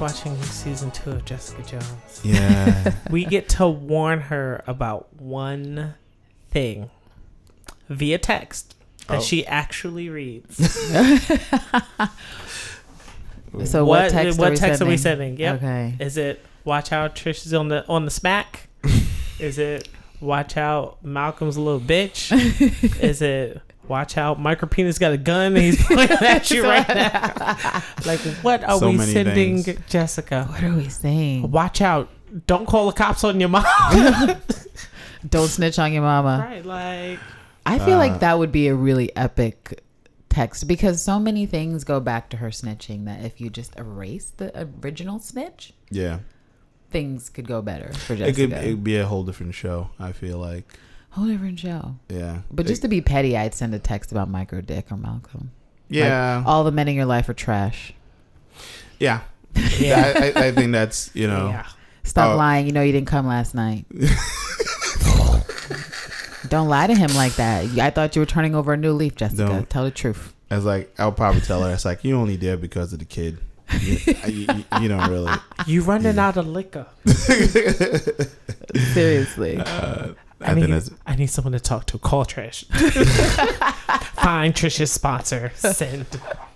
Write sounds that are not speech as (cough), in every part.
watching season two of Jessica Jones, Yeah. (laughs) we get to warn her about one thing via text that Oh. she actually reads. (laughs) So what, text, what are, we text are we sending? sending? Yep. Okay. Is it watch out Trish is on the on the smack? (laughs) is it watch out Malcolm's a little bitch? is it watch out micro penis got a gun and he's (laughs) pointing at you right now? (laughs) like what are So we sending things. Jessica? What are we saying? Watch out. Don't call the cops on your mom. (laughs) Don't snitch on your mama. right, like I feel Uh, like that would be a really epic text because so many things go back to her snitching that if you just erase the original snitch, yeah. things could go better for It Jessica. could it'd be a whole different show. I feel like. Whole different show. Yeah. But just to be petty, I'd send a text about Micro Dick or Malcolm. yeah. All the men in your life are trash. yeah. (laughs) yeah. I, I, I think that's you know. yeah. Stop Oh. lying. You know you didn't come last night. (laughs) Don't lie to him like that. I thought you were turning over a new leaf, Jessica. Don't. Tell the truth. It's like I'll probably tell her. It's like you only there because of the kid. (laughs) You, you, you don't really. You running out of liquor. Seriously. Uh, I, I need, that's I need someone to talk to. Call Trish. (laughs) Find Trish's sponsor. Send.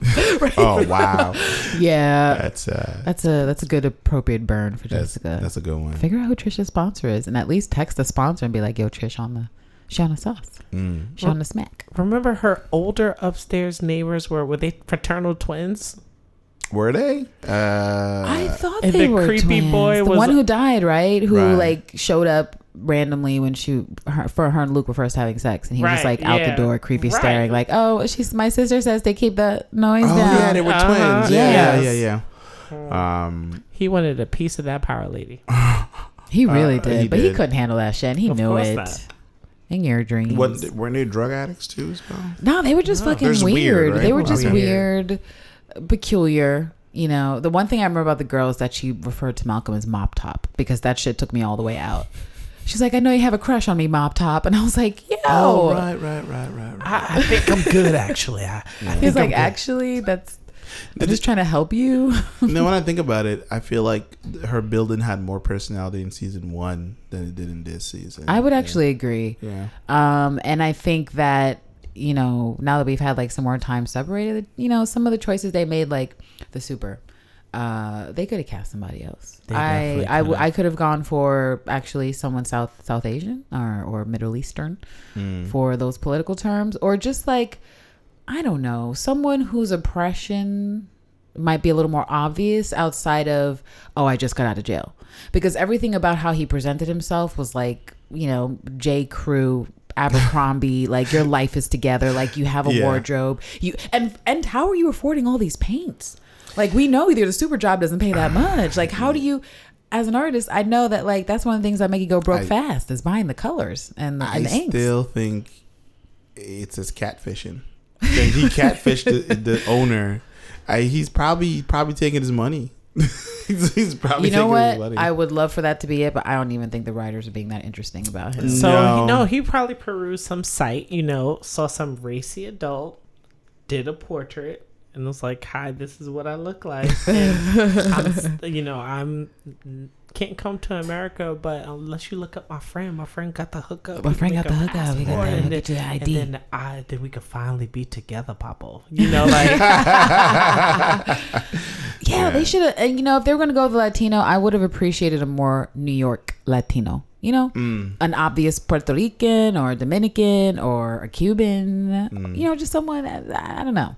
(laughs) oh wow. yeah. That's uh That's a that's a good appropriate burn for that's Jessica. that's a good one. Figure out who Trisha's sponsor is and at least text the sponsor and be like, yo, Trish on the she on the sauce. Mm. She on the smack. Remember her older upstairs neighbors were were they fraternal twins? Were they? Uh, I thought and they the were creepy twins. boy the was- one who died, right? Who Right. like showed up randomly when she her, for her and Luke were first having sex, and he was Right, like out yeah. the door, creepy, Right. staring, like, "Oh, she's my sister says they keep that noise oh down." yeah, they were Uh-huh. twins. Yeah, yeah, Yes. yeah, yeah. Um, He wanted a piece of that power lady. (laughs) he really Uh, did, he but he did. couldn't handle that shit. And he Of knew course it. not. In your dreams. what weren't they drug addicts too? So? No, they were just No. fucking They're weird. weird, right? They were just yeah. weird, peculiar. You know, the one thing I remember about the girl is that she referred to Malcolm as Mop Top because that shit took me all the way out. She's like, I know you have a crush on me, Mop Top, and I was like, Yo. Oh, right, right, right, right, right. I, I think I'm good actually. I, I He's think like, I'm good. actually, that's. I'm just trying to help you. (laughs) now, when I think about it, I feel like her building had more personality in season one than it did in this season. I would Yeah. actually agree. Yeah. Um, and I think that you know now that we've had like some more time separated, you know, some of the choices they made, like the super, uh, they could have cast somebody else. I I, w-. I could have gone for actually someone South South Asian or or Middle Eastern Mm. for those political terms, or just like I don't know, someone whose oppression might be a little more obvious outside of oh I just got out of jail because everything about how he presented himself was like you know J Crew Abercrombie (laughs) like your life is together like you have a Yeah. wardrobe you and and how are you affording all these paints like we know either the super job doesn't pay that much like how do you as an artist I know that like that's one of the things that make you go broke I- fast is buying the colors and the, I and the inks. still think it's his catfishing. That he catfished the, the owner. I, he's probably probably taking his money. (laughs) he's, he's probably you know taking his what? money. I would love for that to be it, but I don't even think the writers are being that interesting about him. So No. you know, he probably perused some site, you know, saw some racy adult, did a portrait, and was like, "Hi, this is what I look like." And I'm, (laughs) you know, I'm can't come to America, but unless you look up my friend, my friend got the hookup. My We friend got the make a hookup. We got passport, the- and then- get you the And then I, then we could finally be together, Papa. You know, like Yeah, (laughs) Yeah. they should have. And you know, if they were going to go with the Latino, I would have appreciated a more New York Latino. You know, Mm. an obvious Puerto Rican or Dominican or a Cuban. Mm. You know, just someone I I don't know,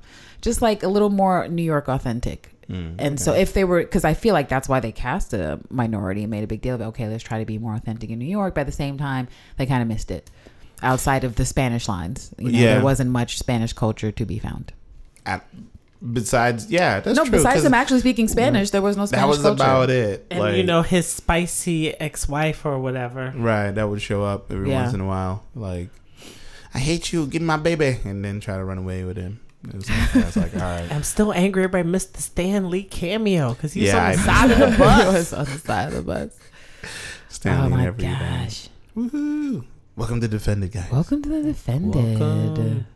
just like a little more New York authentic. Mm, And so if they were, because I feel like that's why they cast a minority and made a big deal of okay, let's try to be more authentic in New York. But at the same time, they kind of missed it. Outside of the Spanish lines, you know, Yeah. there wasn't much Spanish culture to be found. Besides, yeah, that's no, true. besides 'cause them actually speaking Spanish, there was no Spanish that was culture. about it. and like, you know his spicy ex-wife or whatever. right? That would show up every Yeah. once in a while. Like, I hate you. Give me my baby, and then try to run away with him. It's like, (laughs) that's like all right. I'm still angry about Mr. Stan Lee cameo because he's Yeah, on the side of the He (laughs) bus. was on the side of the bus. Stan Lee oh and my everything. gosh! Woohoo! Welcome to Defended, guys. Welcome to the defended. Welcome.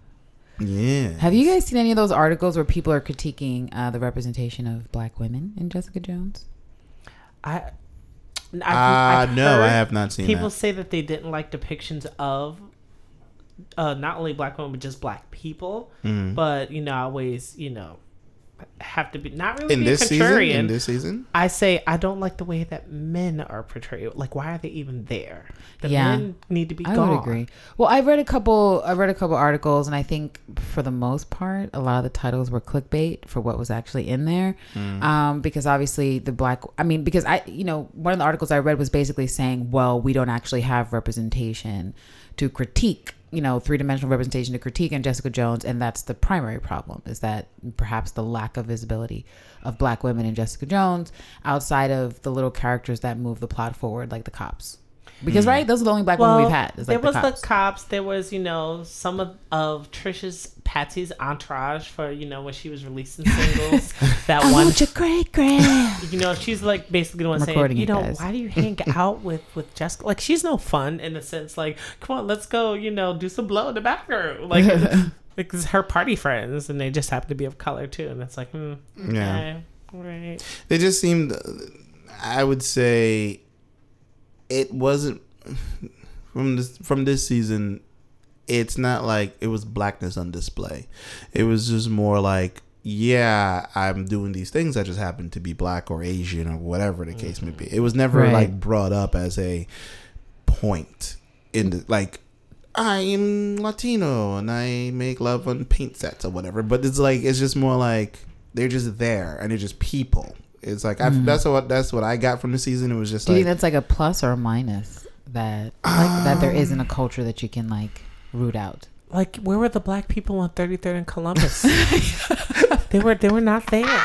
Yeah. Have you guys seen any of those articles where people are critiquing uh, the representation of black women in Jessica Jones? I. I've, Uh, I've no, I have not seen People that. say that they didn't like depictions of uh, not only black women but just black people. Mhm. But you know, I always you know have to be not really In be this season? In this season? I say I don't like the way that men are portrayed. Like, why are they even there? The Yeah. men need to be I gone. would agree. Well, I've read a couple. I've read a couple articles, and I think for the most part, a lot of the titles were clickbait for what was actually in there. Um, because obviously the black. I mean, because I, you know, one of the articles I read was basically saying, well, we don't actually have representation to critique. You know, three dimensional representation to critique in Jessica Jones, and that's the primary problem. Is that perhaps the lack of visibility of black women in Jessica Jones outside of the little characters that move the plot forward, like the cops. Because mm. right, those are the only black women we've had. is, there like, was the cops. the cops. There was, you know, some of, of Trisha's Patsy's entourage for, you know, when she was releasing singles. (laughs) that I one, want your great grand. you know, she's like basically the one I'm saying, you know, guys. why do you hang (laughs) out with with Jessica? Like, she's no fun in the sense, like, come on, let's go, you know, do some blow in the bathroom, like. (laughs) Because her party friends, and they just happen to be of color too, and it's like, hmm, Yeah. right. They just seemed. I would say, it wasn't from this from this season. It's not like it was blackness on display. It was just more like, yeah, I'm doing these things. I just happen to be black or Asian or whatever the case may be. It was never Right. like brought up as a point in the like. I am Latino and I make love on paint sets or whatever. But it's like it's just more like they're just there and they're just people. It's like I, mm. that's what that's what I got from the season. It was just. Do you like think that's like a plus or a minus that like that there isn't a culture that you can like root out? Like, where were the black people on 33rd and Columbus? (laughs) they were they were not there.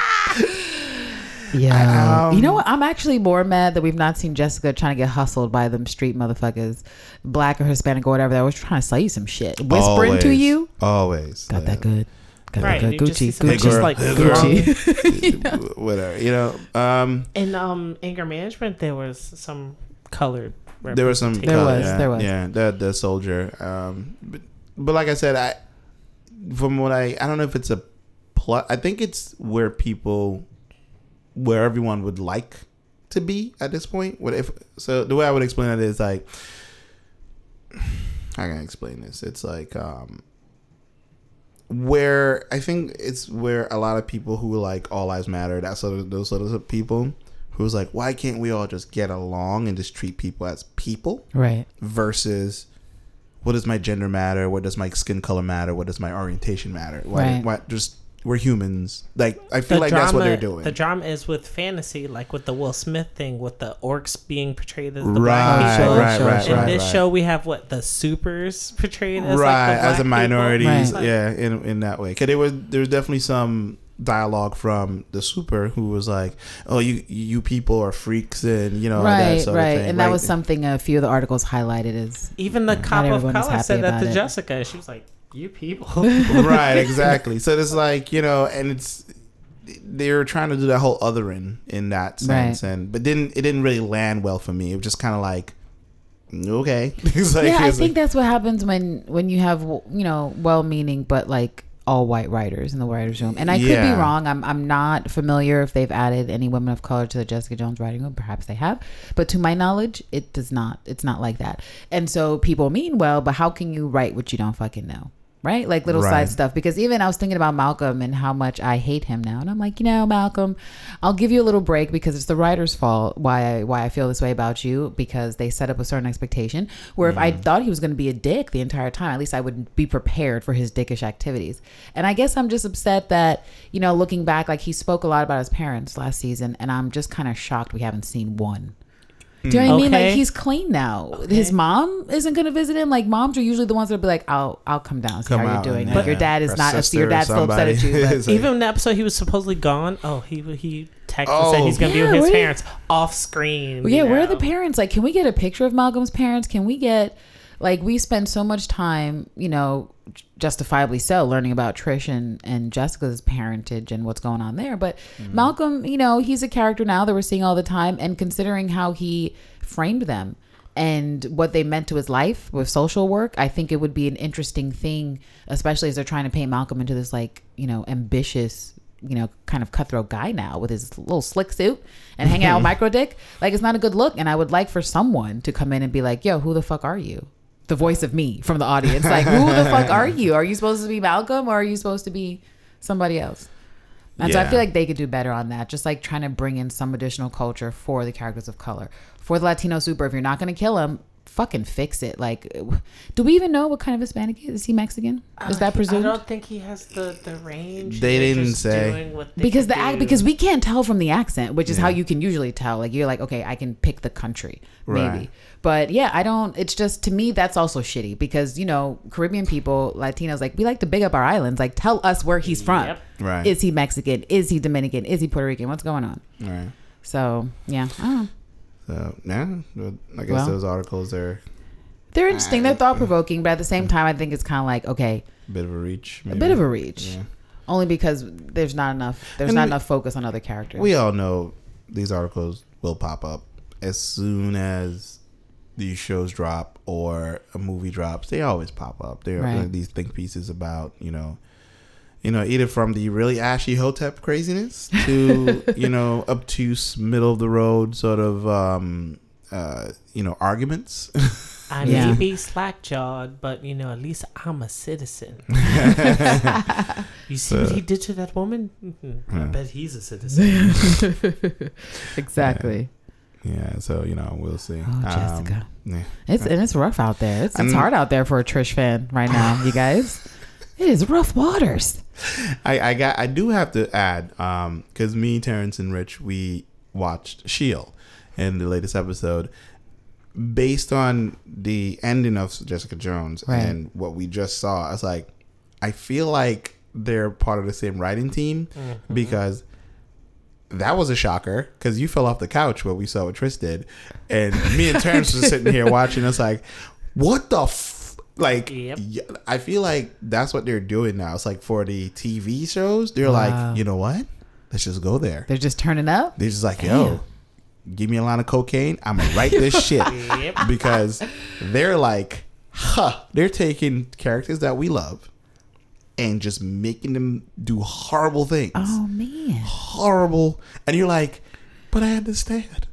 Yeah. Um, you know what? I'm actually more mad that we've not seen Jessica trying to get hustled by them street motherfuckers, black or Hispanic or whatever. That was trying to sell you some shit, whispering to you. always Got that good. Got Right, that you good. just Gucci. Gucci. just like Hey, girl. Gucci. (laughs) whatever you know. Um, In um anger management, there was some colored. There was some. There color, was, yeah, there was. Yeah, the the soldier. Um, but, but like I said, I from what I I don't know if it's a plot. I think it's where people, where everyone would like to be at this point. What if? So the way I would explain it is like, how can I explain this? It's like um. Where I think it's where a lot of people who like all lives matter, that sort of those sort of people, who's like, why can't we all just get along and just treat people as people? Right. versus what does my gender matter? What does my skin color matter? What does my orientation matter? Why? Right. Why just we're humans? Like I feel like that's what they're doing. The drama is with fantasy, like with the Will Smith thing, with the orcs being portrayed as the right, black people. right, Sure, right. In right, this right. show, we have what the supers portrayed as right like the as a black minorities, Right. yeah, in in that way. Cause there was there's definitely some dialogue from the super who was like, "Oh, you you people are freaks," and you know that right. sort Right. of thing. And that right? was something a few of the articles highlighted as Even the cop of color said that to it. Jessica. She was like, "You people." (laughs) right, exactly. So it's like you know, and it's they're trying to do that whole othering in that sense, and but didn't it didn't really land well for me. It was just kind of like okay, (laughs) like, yeah, I think like- that's what happens when when you have you know well-meaning but like all white writers in the writers' room. And I could be wrong. I'm I'm not familiar if they've added any women of color to the Jessica Jones writing room. Perhaps they have, but to my knowledge, it does not. It's not like that. And so people mean well, but how can you write what you don't fucking know? Right? Like little Right. side stuff. Because even I was thinking about Malcolm and how much I hate him now. And I'm like, you know, Malcolm, I'll give you a little break because it's the writer's fault why I why I feel this way about you because they set up a certain expectation. Where if I thought he was gonna be a dick the entire time, at least I would be prepared for his dickish activities. And I guess I'm just upset that, you know, looking back, like he spoke a lot about his parents last season, and I'm just kind of shocked we haven't seen one. Do you know what I mean? Like he's clean now. His mom isn't gonna visit him. Like moms are usually the ones that'll be like, "I'll I'll come down, see Come how you're doing." and, Like your dad is or not. If your dad's still upset at you. (laughs) like- Even in the episode he was supposedly gone. Oh, he he texted and Oh. said he's gonna be with his where did- parents off screen. Well, yeah, you where are the parents? Like, can we get a picture of Malcolm's parents? Can we get, like, we spend so much time, you know, justifiably so, learning about Trish and, and Jessica's parentage and what's going on there. But Mm-hmm. Malcolm, you know, he's a character now that we're seeing all the time. And considering how he framed them and what they meant to his life with social work, I think it would be an interesting thing, especially as they're trying to paint Malcolm into this like you know ambitious, you know, kind of cutthroat guy now with his little slick suit and hanging out with (laughs) micro dick. Like it's not a good look, and I would like for someone to come in and be like, "Yo, who the fuck are you?" The voice of me from the audience, like, who the fuck are you? Are you supposed to be Malcolm or are you supposed to be somebody else? And so I feel like they could do better on that. Just like trying to bring in some additional culture for the characters of color. For the Latino super, if you're not going to kill him, fucking fix it. Like, do we even know what kind of Hispanic he is? Is he Mexican? Is uh, that presumed? I don't think he has the, the range. They They're didn't say. they because the can act because we can't tell from the accent, which is how you can usually tell. Like you're like, okay, I can pick the country, maybe. Right. But yeah, I don't. It's just to me that's also shitty because you know Caribbean people, Latinos, like we like to big up our islands. Like tell us where he's from. Yep. Right. Is he Mexican? Is he Dominican? Is he Puerto Rican? What's going on? right. So yeah, I don't know. So yeah, I guess Well. those articles are They're interesting. They're thought provoking, but at the same time, I think it's kind of like okay, a bit of a reach. a bit of a reach. Yeah. Only because there's not enough. There's And not we- enough focus on other characters. We all know these articles will pop up as soon as these shows drop or a movie drops. They always pop up. There are uh, Right. these think pieces about you know, you know, either from the really ashy hotep craziness to (laughs) you know obtuse middle of the road sort of um uh you know arguments. I (laughs) Yeah. may be slack jawed, but you know, at least I'm a citizen. (laughs) you see what he did to that woman? Mhm. I bet he's a citizen. exactly. yeah, so you know we'll see. Oh, Jessica. yeah. It's and it's rough out there. It's, it's hard out there for a Trish fan right now, you guys. It is rough waters. I, I got I do have to add um because me Terrence and Rich we watched Shield in the latest episode based on the ending of Jessica Jones Right. and what we just saw I was like I feel like they're part of the same writing team because that was a shocker because you fell off the couch what we saw what Trish did and me and Terrence was sitting here (laughs) watching us like what the f-? Like Yep. I feel like that's what they're doing now. It's like for the TV shows, they're Wow. like, you know what? Let's just go there. They're just turning up. They're just like, yo, give me a line of cocaine. I'm gonna write this (laughs) shit Yep. because they're like, huh? They're taking characters that we love and just making them do horrible things, Oh man. horrible. And you're like, but I understand.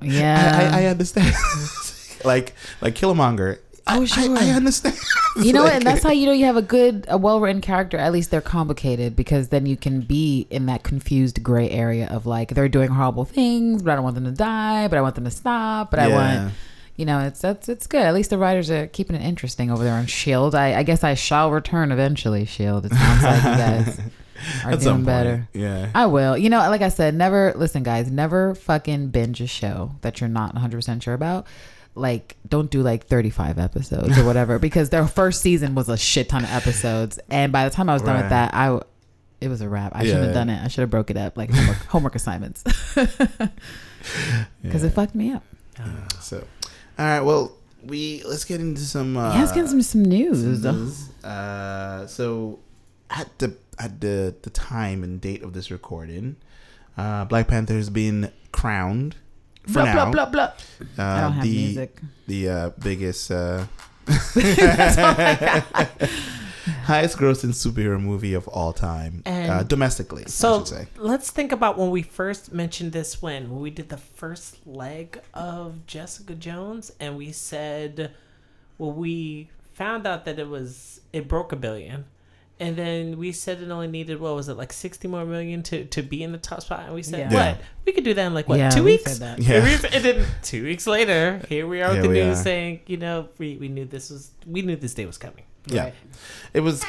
Yeah. I, I, I understand. (laughs) like, like Killmonger. Oh, I- sure. (laughs) I, I understand. you know? Like- And that's how you know you have a good, a well written character. At least they're complicated because then you can be in that confused gray area of like they're doing horrible things, but I don't want them to die, but I want them to stop, but I want. You know, it's that's it's good. At least the writers are keeping it interesting over there on Shield. I, I guess I shall return eventually. Shield. It sounds like you guys (laughs) are At doing better. Yeah. I will. You know, like I said, never listen, guys. Never fucking binge a show that you're not 100 percent sure about. Like, don't do like 35 episodes or whatever (laughs) because their first season was a shit ton of episodes, and by the time I was done Right. with that, I it was a wrap. I shouldn't have done it. I should have broke it up like homework, (laughs) homework assignments (laughs) because Yeah. it fucked me up. So, all right. Well, we let's get into some. Uh, yeah, let's get some some news. news. Uh, so at the at the the time and date of this recording, uh, Black Panther has been crowned for Blah now. blah blah blah. Uh, I don't have the music. the uh, biggest. Uh, (laughs) (laughs) Highest grossing superhero movie of all time, And uh, domestically, I So should say. let's think about when we first mentioned this when when we did the first leg of Jessica Jones and we said well we found out that it was it broke a billion and then we said it only needed what was it like 60 more million to to be in the top spot and we said Yeah. what we could do that in like what Yeah, two we weeks said that. Yeah. And then two weeks later here we are with Here the news are. saying you know we, we knew this was we knew this day was coming Yeah. Right? It was,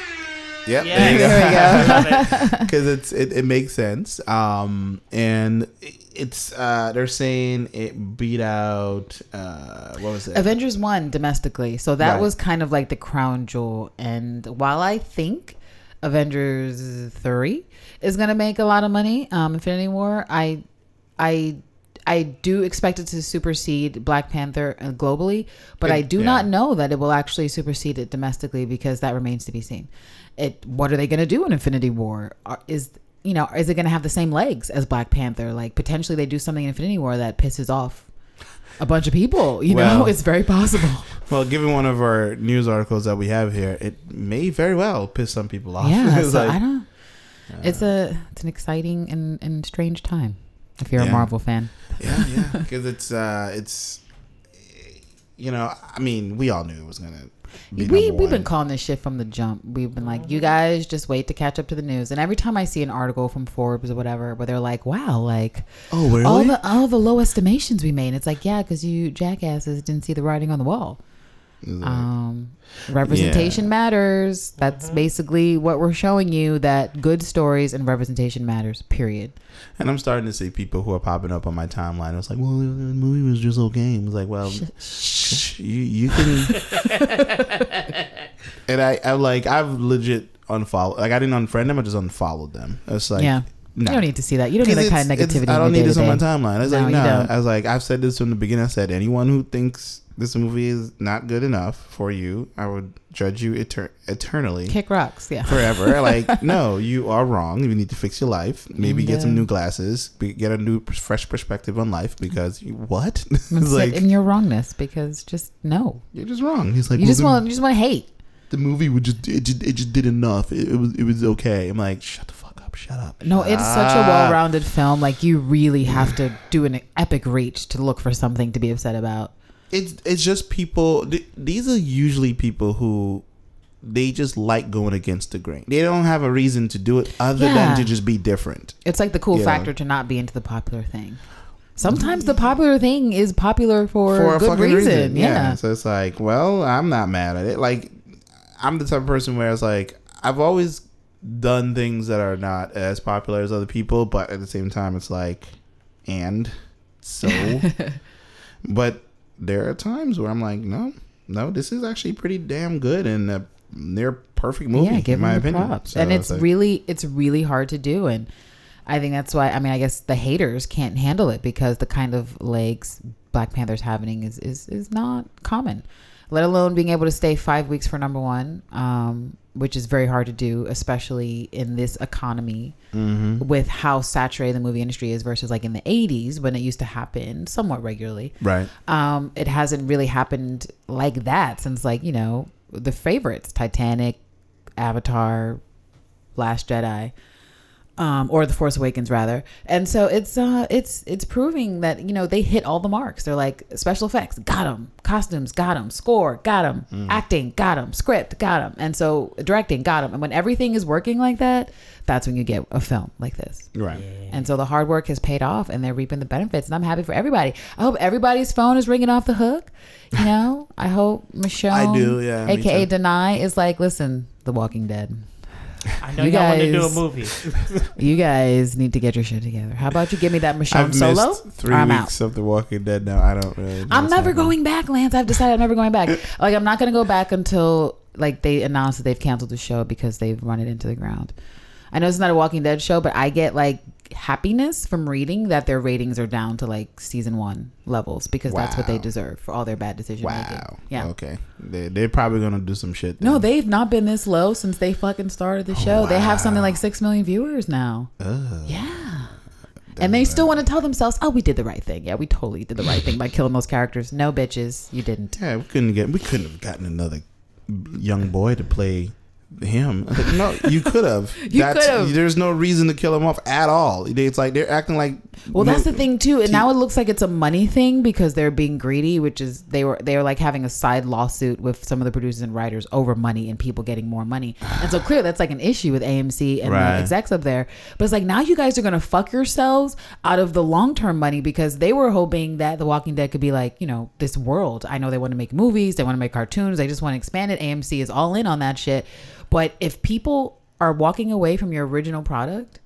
yep, Yeah, there you go. There we go. (laughs) Love it. (laughs) because it's it, it makes sense um and it's uh they're saying it beat out uh what was it Avengers One domestically, so that Right. was kind of like the crown jewel. And while I think Avengers three is gonna make a lot of money, um, Infinity War, I, I, I do expect it to supersede Black Panther uh, globally, but It- I do yeah. not know that it will actually supersede it domestically because that remains to be seen. It. What are they gonna do in Infinity War? Are, is you know, is it gonna have the same legs as Black Panther? Like potentially they do something in Infinity War that pisses off a bunch of people. You know, (laughs) it's very possible. Well, given one of our news articles that we have here, it may very well piss some people off. Yeah, It's (laughs) so like, I don't. It's a it's an exciting and, and strange time if you're Yeah. a Marvel fan. yeah, yeah, because it's uh, it's you know, I mean, we all knew it was gonna. Be we we've been calling this shit from the jump. We've been like, you guys just wait to catch up to the news. And every time I see an article from Forbes or whatever, where they're like, wow, like Oh, really? all the all the low estimations we made. It's like, yeah, because you jackasses didn't see the writing on the wall. Like, Um, representation Yeah. matters. That's basically what we're showing you. That good stories and representation matters. Period. and I'm starting to see people who are popping up on my timeline. It's like, well, the movie was just okay. It's like, well, you you can. (laughs) and I, I like I've legit unfollowed. Like I didn't unfriend them. I just unfollowed them. It's like, yeah, nah. you don't need to see that. You don't need that kind of negativity. I don't need this on my timeline. I was No, like, no. don't. I was like, I've said this from the beginning. I said, anyone who thinks this movie is not good enough for you, I would judge you eter- eternally. Kick rocks. Yeah. Forever, (laughs) like no, you are wrong. You need to fix your life. Maybe get some new glasses. Be, get a new, fresh perspective on life. Because you, what? (laughs) It's like in your wrongness because just no. you're just wrong. He's like, You well, just want you just want to hate. the movie would just it just it just did enough. It, it was it was okay. I'm like, shut the fuck up. Shut up. No, shut it's such a up." well-rounded film. Like you really have to do an epic reach to look for something to be upset about. It's it's just people th- these are usually people who they just like going against the grain they don't have a reason to do it other Yeah. than to just be different It's like the cool Yeah. factor to not be into the popular thing. Sometimes the popular thing is popular for, for a good fucking reason. reason, Yeah. so it's like well i'm not mad at it like i'm the type of person where it's like i've always done things that are not as popular as other people but at the same time it's like and so (laughs) but there are times where i'm like no no this is actually pretty damn good and a near perfect movie yeah, give in my opinion props. So and it's like- really it's really hard to do and I think that's why I mean I guess the haters can't handle it because the kind of legs Black Panther's having is is, is not common. Let alone being able to stay five weeks for number one, um, which is very hard to do, especially in this economy Mhm. with how saturated the movie industry is versus like in the 80s when it used to happen somewhat regularly. right Um, it hasn't really happened like that since like, you know, the favorites, Titanic, Avatar, Last Jedi. Um, or the Force Awakens rather, and so it's uh, it's it's proving that you know they hit all the marks. They're like special effects, got them, costumes, got them, score, got them, acting, got them, script, got them, and so directing, got them. And when everything is working like that, that's when you get a film like this. right And so the hard work has paid off and they're reaping the benefits. And I'm happy for everybody. I hope everybody's phone is ringing off the hook. You know, I hope Michonne, (laughs) I do, yeah, aka too. Danai, is like, listen, The Walking Dead. I (laughs) know You y'all want to do a guys- movie. (laughs) You guys need to get your shit together. How about you give me that Michonne I've solo? missed three or I'm weeks out. of The Walking Dead now. I don't really. know I'm what's never happening. going back, Lance. I've decided I'm never going back. (laughs) Like I'm not gonna go back until like they announce that they've canceled the show because they've run it into the ground. I know it's not a Walking Dead show, but I get like happiness from reading that their ratings are down to like season one levels because that's what they deserve for all their bad decision making. Wow. Yeah. Okay. They, they're probably gonna do some shit. No, they've not been this low since they fucking started the show. They have something like six million viewers now. Ugh. Yeah. And they still want to tell themselves, "Oh, we did the right thing. Yeah, we totally did the right thing by (laughs) killing those characters." No, bitches, you didn't. Yeah, we couldn't get. We couldn't have gotten another young boy to play him. Like, (laughs) no, you could have. (laughs) You could've. There's no reason to kill him off at all. It's like they're acting like. Well, that's the thing too. And T- now it looks like it's a money thing because they're being greedy, which is they were they were like having a side lawsuit with some of the producers and writers over money and people getting more money. And so clearly that's like an issue with AMC and Right. the execs up there. But it's like now you guys are gonna fuck yourselves out of the long term money because they were hoping that The Walking Dead could be like you know this world. I know they want to make movies, they want to make cartoons, they just want to expand it. AMC is all in on that shit. But if people are walking away from your original product,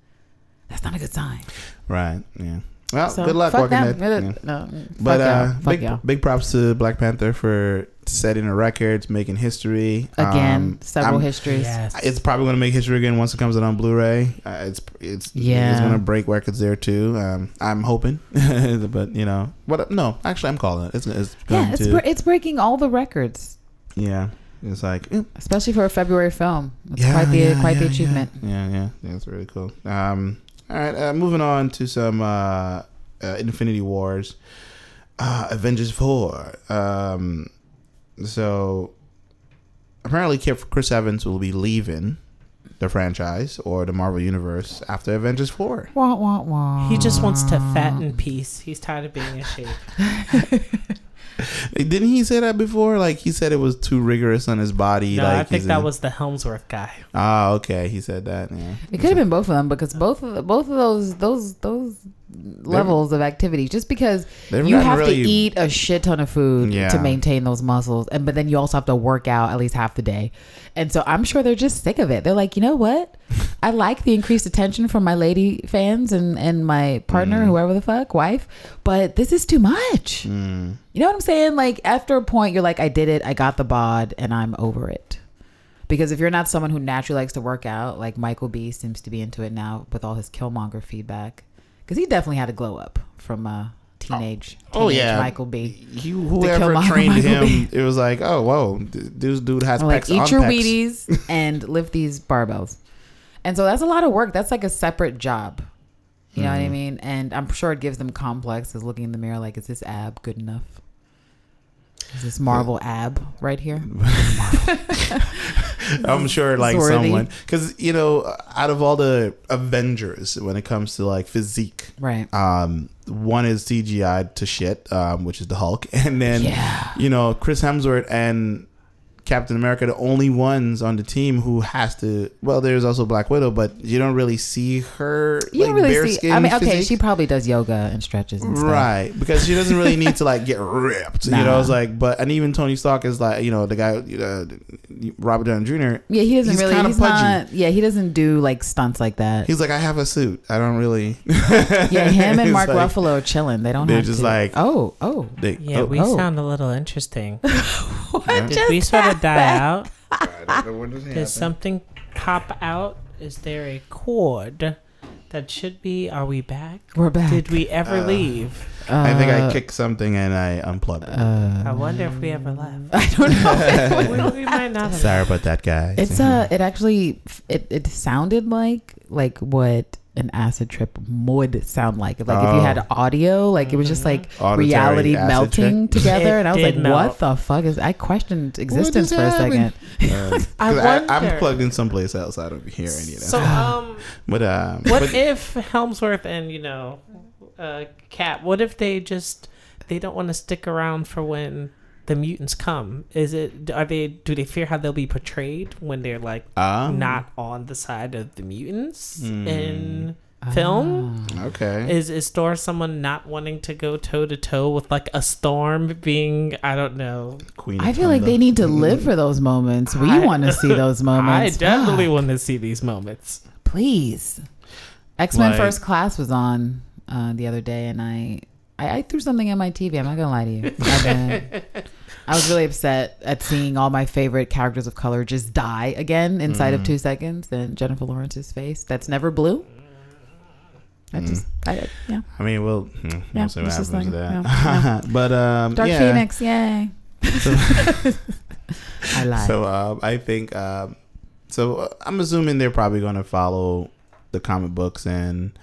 that's not a good sign. Right. Yeah. Well, So, good luck fuck Walking them. Dead. Uh, Yeah. No, But fuck uh. Fuck big y'all. big props to Black Panther for setting a record, making history Again, Um, several I'm- histories. Yes. It's probably going to make history again once it comes out on Blu-ray. Uh, it's it's Yeah. it's going to break records there too. Um, I'm hoping, (laughs) but you know, what? No, actually, I'm calling it. It's, it's going Yeah, it's to. bre- it's breaking all the records, yeah, it's like eh, especially for a February film. It's yeah, quite the yeah, quite the achievement. Yeah, yeah, yeah, yeah it's really cool. Um, all right, uh, moving on to some uh, uh, Infinity Wars. uh, Avengers four. Um, so apparently, Chris Evans will be leaving the franchise or the Marvel universe after Avengers four. Wah, wah, wah. He just wants to fatten peace. He's tired of being in shape. (laughs) (laughs) (laughs) Didn't he say that before? Like he said it was too rigorous on his body. No, like I think that a- was the Hemsworth guy. Ah, okay. He said that. Yeah. It could have been both of them because both of the, both of those those those levels of activity. Just because you have really- to eat a shit ton of food Yeah. to maintain those muscles, and but then you also have to work out at least half the day, and so I'm sure they're just sick of it. They're like, you know what? I like the increased attention from my lady fans and and my partner, Mm. whoever the fuck, wife, but this is too much. Mm. You know what I'm saying? Like after a point, you're like, I did it, I got the bod, and I'm over it. Because if you're not someone who naturally likes to work out, like Michael B seems to be into it now with all his Killmonger feedback, because he definitely had a glow up from uh, teenage, Oh teenage yeah, Michael B. He, whoever trained Michael him, B. it was like, oh whoa, this dude has I'm like pecs on eat your pecs. Wheaties (laughs) and lift these barbells, and so that's a lot of work. That's like a separate job. You know what. I mean? And I'm sure it gives them complexes looking in the mirror like, is this ab good enough? Is this Marvel ab right here? (laughs) I'm sure like someone because you know out of all the Avengers when it comes to like physique, Right. um, one is CGI to shit, um, which is the Hulk, (laughs) and then Yeah. you know Chris Hemsworth and Captain America, the only ones on the team who has to. Well, there's also Black Widow, but you don't really see her You like don't really bare see. skin. I mean, okay, physique. she probably does yoga and stretches and stuff. Right, because she doesn't really need to like get (laughs) ripped. You know, Nah. it's like, but and even Tony Stark is like, you know, the guy, uh, Robert Downey Jr. Yeah, he doesn't He's really. He's pudgy. not. Yeah, he doesn't do like stunts like that. He's like, I have a suit. I don't really. (laughs) yeah, him and (laughs) Mark like- Ruffalo are chilling. They don't. They're have just to. like- oh, oh. They, Yeah, oh, we oh. sound a little interesting. What Yeah. Just we sort of die out? Does something pop out? Is there a chord that should be? Are we back? We're back. Did we ever Uh, leave? I think I Uh, kicked something and I unplugged it. I Uh, wonder if we ever left. (laughs) I don't know. (laughs) we, we might not have. Sorry about that, guys. It's uh, (laughs) it actually it it sounded like like what an acid trip would sound like. Like if you Oh. had audio, like it was just like Auditory reality melting trip. together, It and I was like, melt. "What the fuck is?" I questioned existence just for a happened? second. Uh, (laughs) I 'cause I, I'm plugged in someplace else. I don't hear any of that. So, (sighs) um, but um, what but- if Hemsworth and you know, uh, Cap? What if they just they don't want to stick around for when the mutants come? Is it are they do they fear how they'll be portrayed when they're like um, not on the side of the mutants Hmm. in film? okay. Is is Thor someone not wanting to go toe to toe with like a storm being I don't know. Queen I feel like they need to live for those moments. We want to see (laughs) those moments. I definitely want to see these moments. please. X Men Like- First Class was on uh, the other day, and I, I I threw something at my TV. I'm not gonna lie to you. (laughs) I was really upset at seeing all my favorite characters of color just die again inside of two seconds. And Jennifer Lawrence's face that's never blue. I just, I, yeah. I mean, we'll, hmm, we'll Yeah, see what happens like, that. (laughs) but um, Dark yeah. Phoenix, yay! (laughs) I lied. So um, I think um, so. Uh, I'm assuming they're probably going to follow the comic books and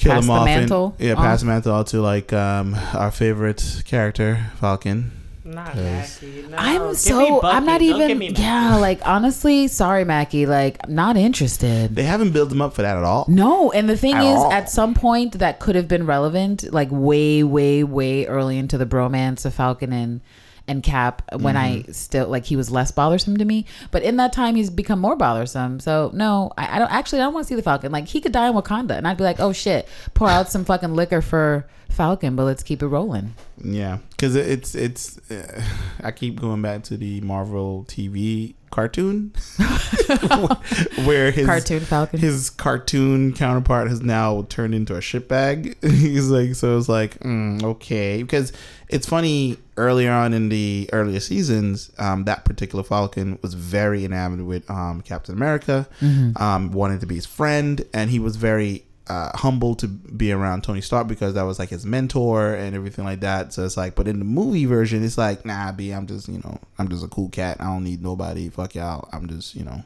kill Pass them the off. and- mantle yeah, on. pass the mantle to like um, our favorite character, Falcon. Not Mackie. No, I'm give so I'm not even yeah like honestly sorry Mackie like not interested They haven't built them up for that at all. no and the thing At is all. at some point that could have been relevant like way way way early into the bromance of Falcon and and Cap when I still like he was less bothersome to me but in that time he's become more bothersome so no I, I don't actually I don't want to see the Falcon like he could die in Wakanda and I'd be like oh shit pour out some fucking liquor for Falcon but let's keep it rolling Yeah, because it's it's. Uh, I keep going back to the Marvel TV cartoon, (laughs) where his cartoon Falcon his cartoon counterpart has now turned into a shit bag. (laughs) He's like, so it's like, mm, okay, because it's funny. Earlier on in the earlier seasons, um, that particular Falcon was very enamored with um, Captain America, um, wanted to be his friend, and he was very uh, humble to be around Tony Stark because that was like his mentor and everything like that. So it's like, but in the movie version, it's like, nah, B, I'm just, you know, I'm just a cool cat. I don't need nobody. Fuck y'all. I'm just, you know,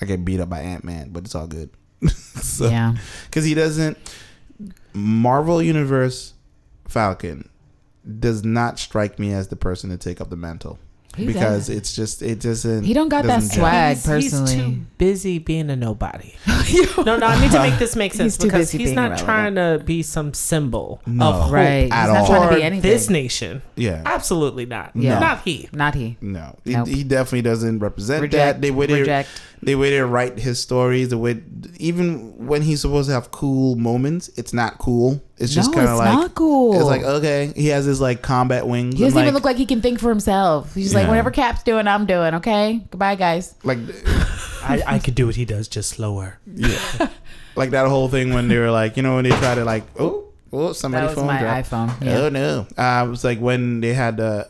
I get beat up by Ant Man, but it's all good. (laughs) so, yeah because he doesn't Marvel Universe Falcon does not strike me as the person to take up the mantle He because does. it's just it doesn't. He don't got that swag. he's, personally. he's too busy being a nobody. (laughs) no, no, I need to make this make (laughs) sense He's too because busy he's being not irrelevant. trying to be some symbol No. of hope Right. At He's not all. trying to for be anything. this nation. Yeah. Absolutely not. Yeah. Not he. Not he. No, he, Nope. he definitely doesn't represent Reject. that. They would they reject. They way they write his stories. The way even when he's supposed to have cool moments, it's not cool. It's just no, kind of like not cool. it's like okay. He has his like combat wings. he doesn't and, even like, look like he can think for himself. He's like, Yeah. whatever Cap's doing, I'm doing. Okay, goodbye, guys. like (laughs) I, I could do what he does, just slower. yeah, (laughs) like that whole thing when they were like you know when they try to like oh oh somebody That was phone my dropped. iPhone. Yeah. Oh no! Uh, it was like when they had the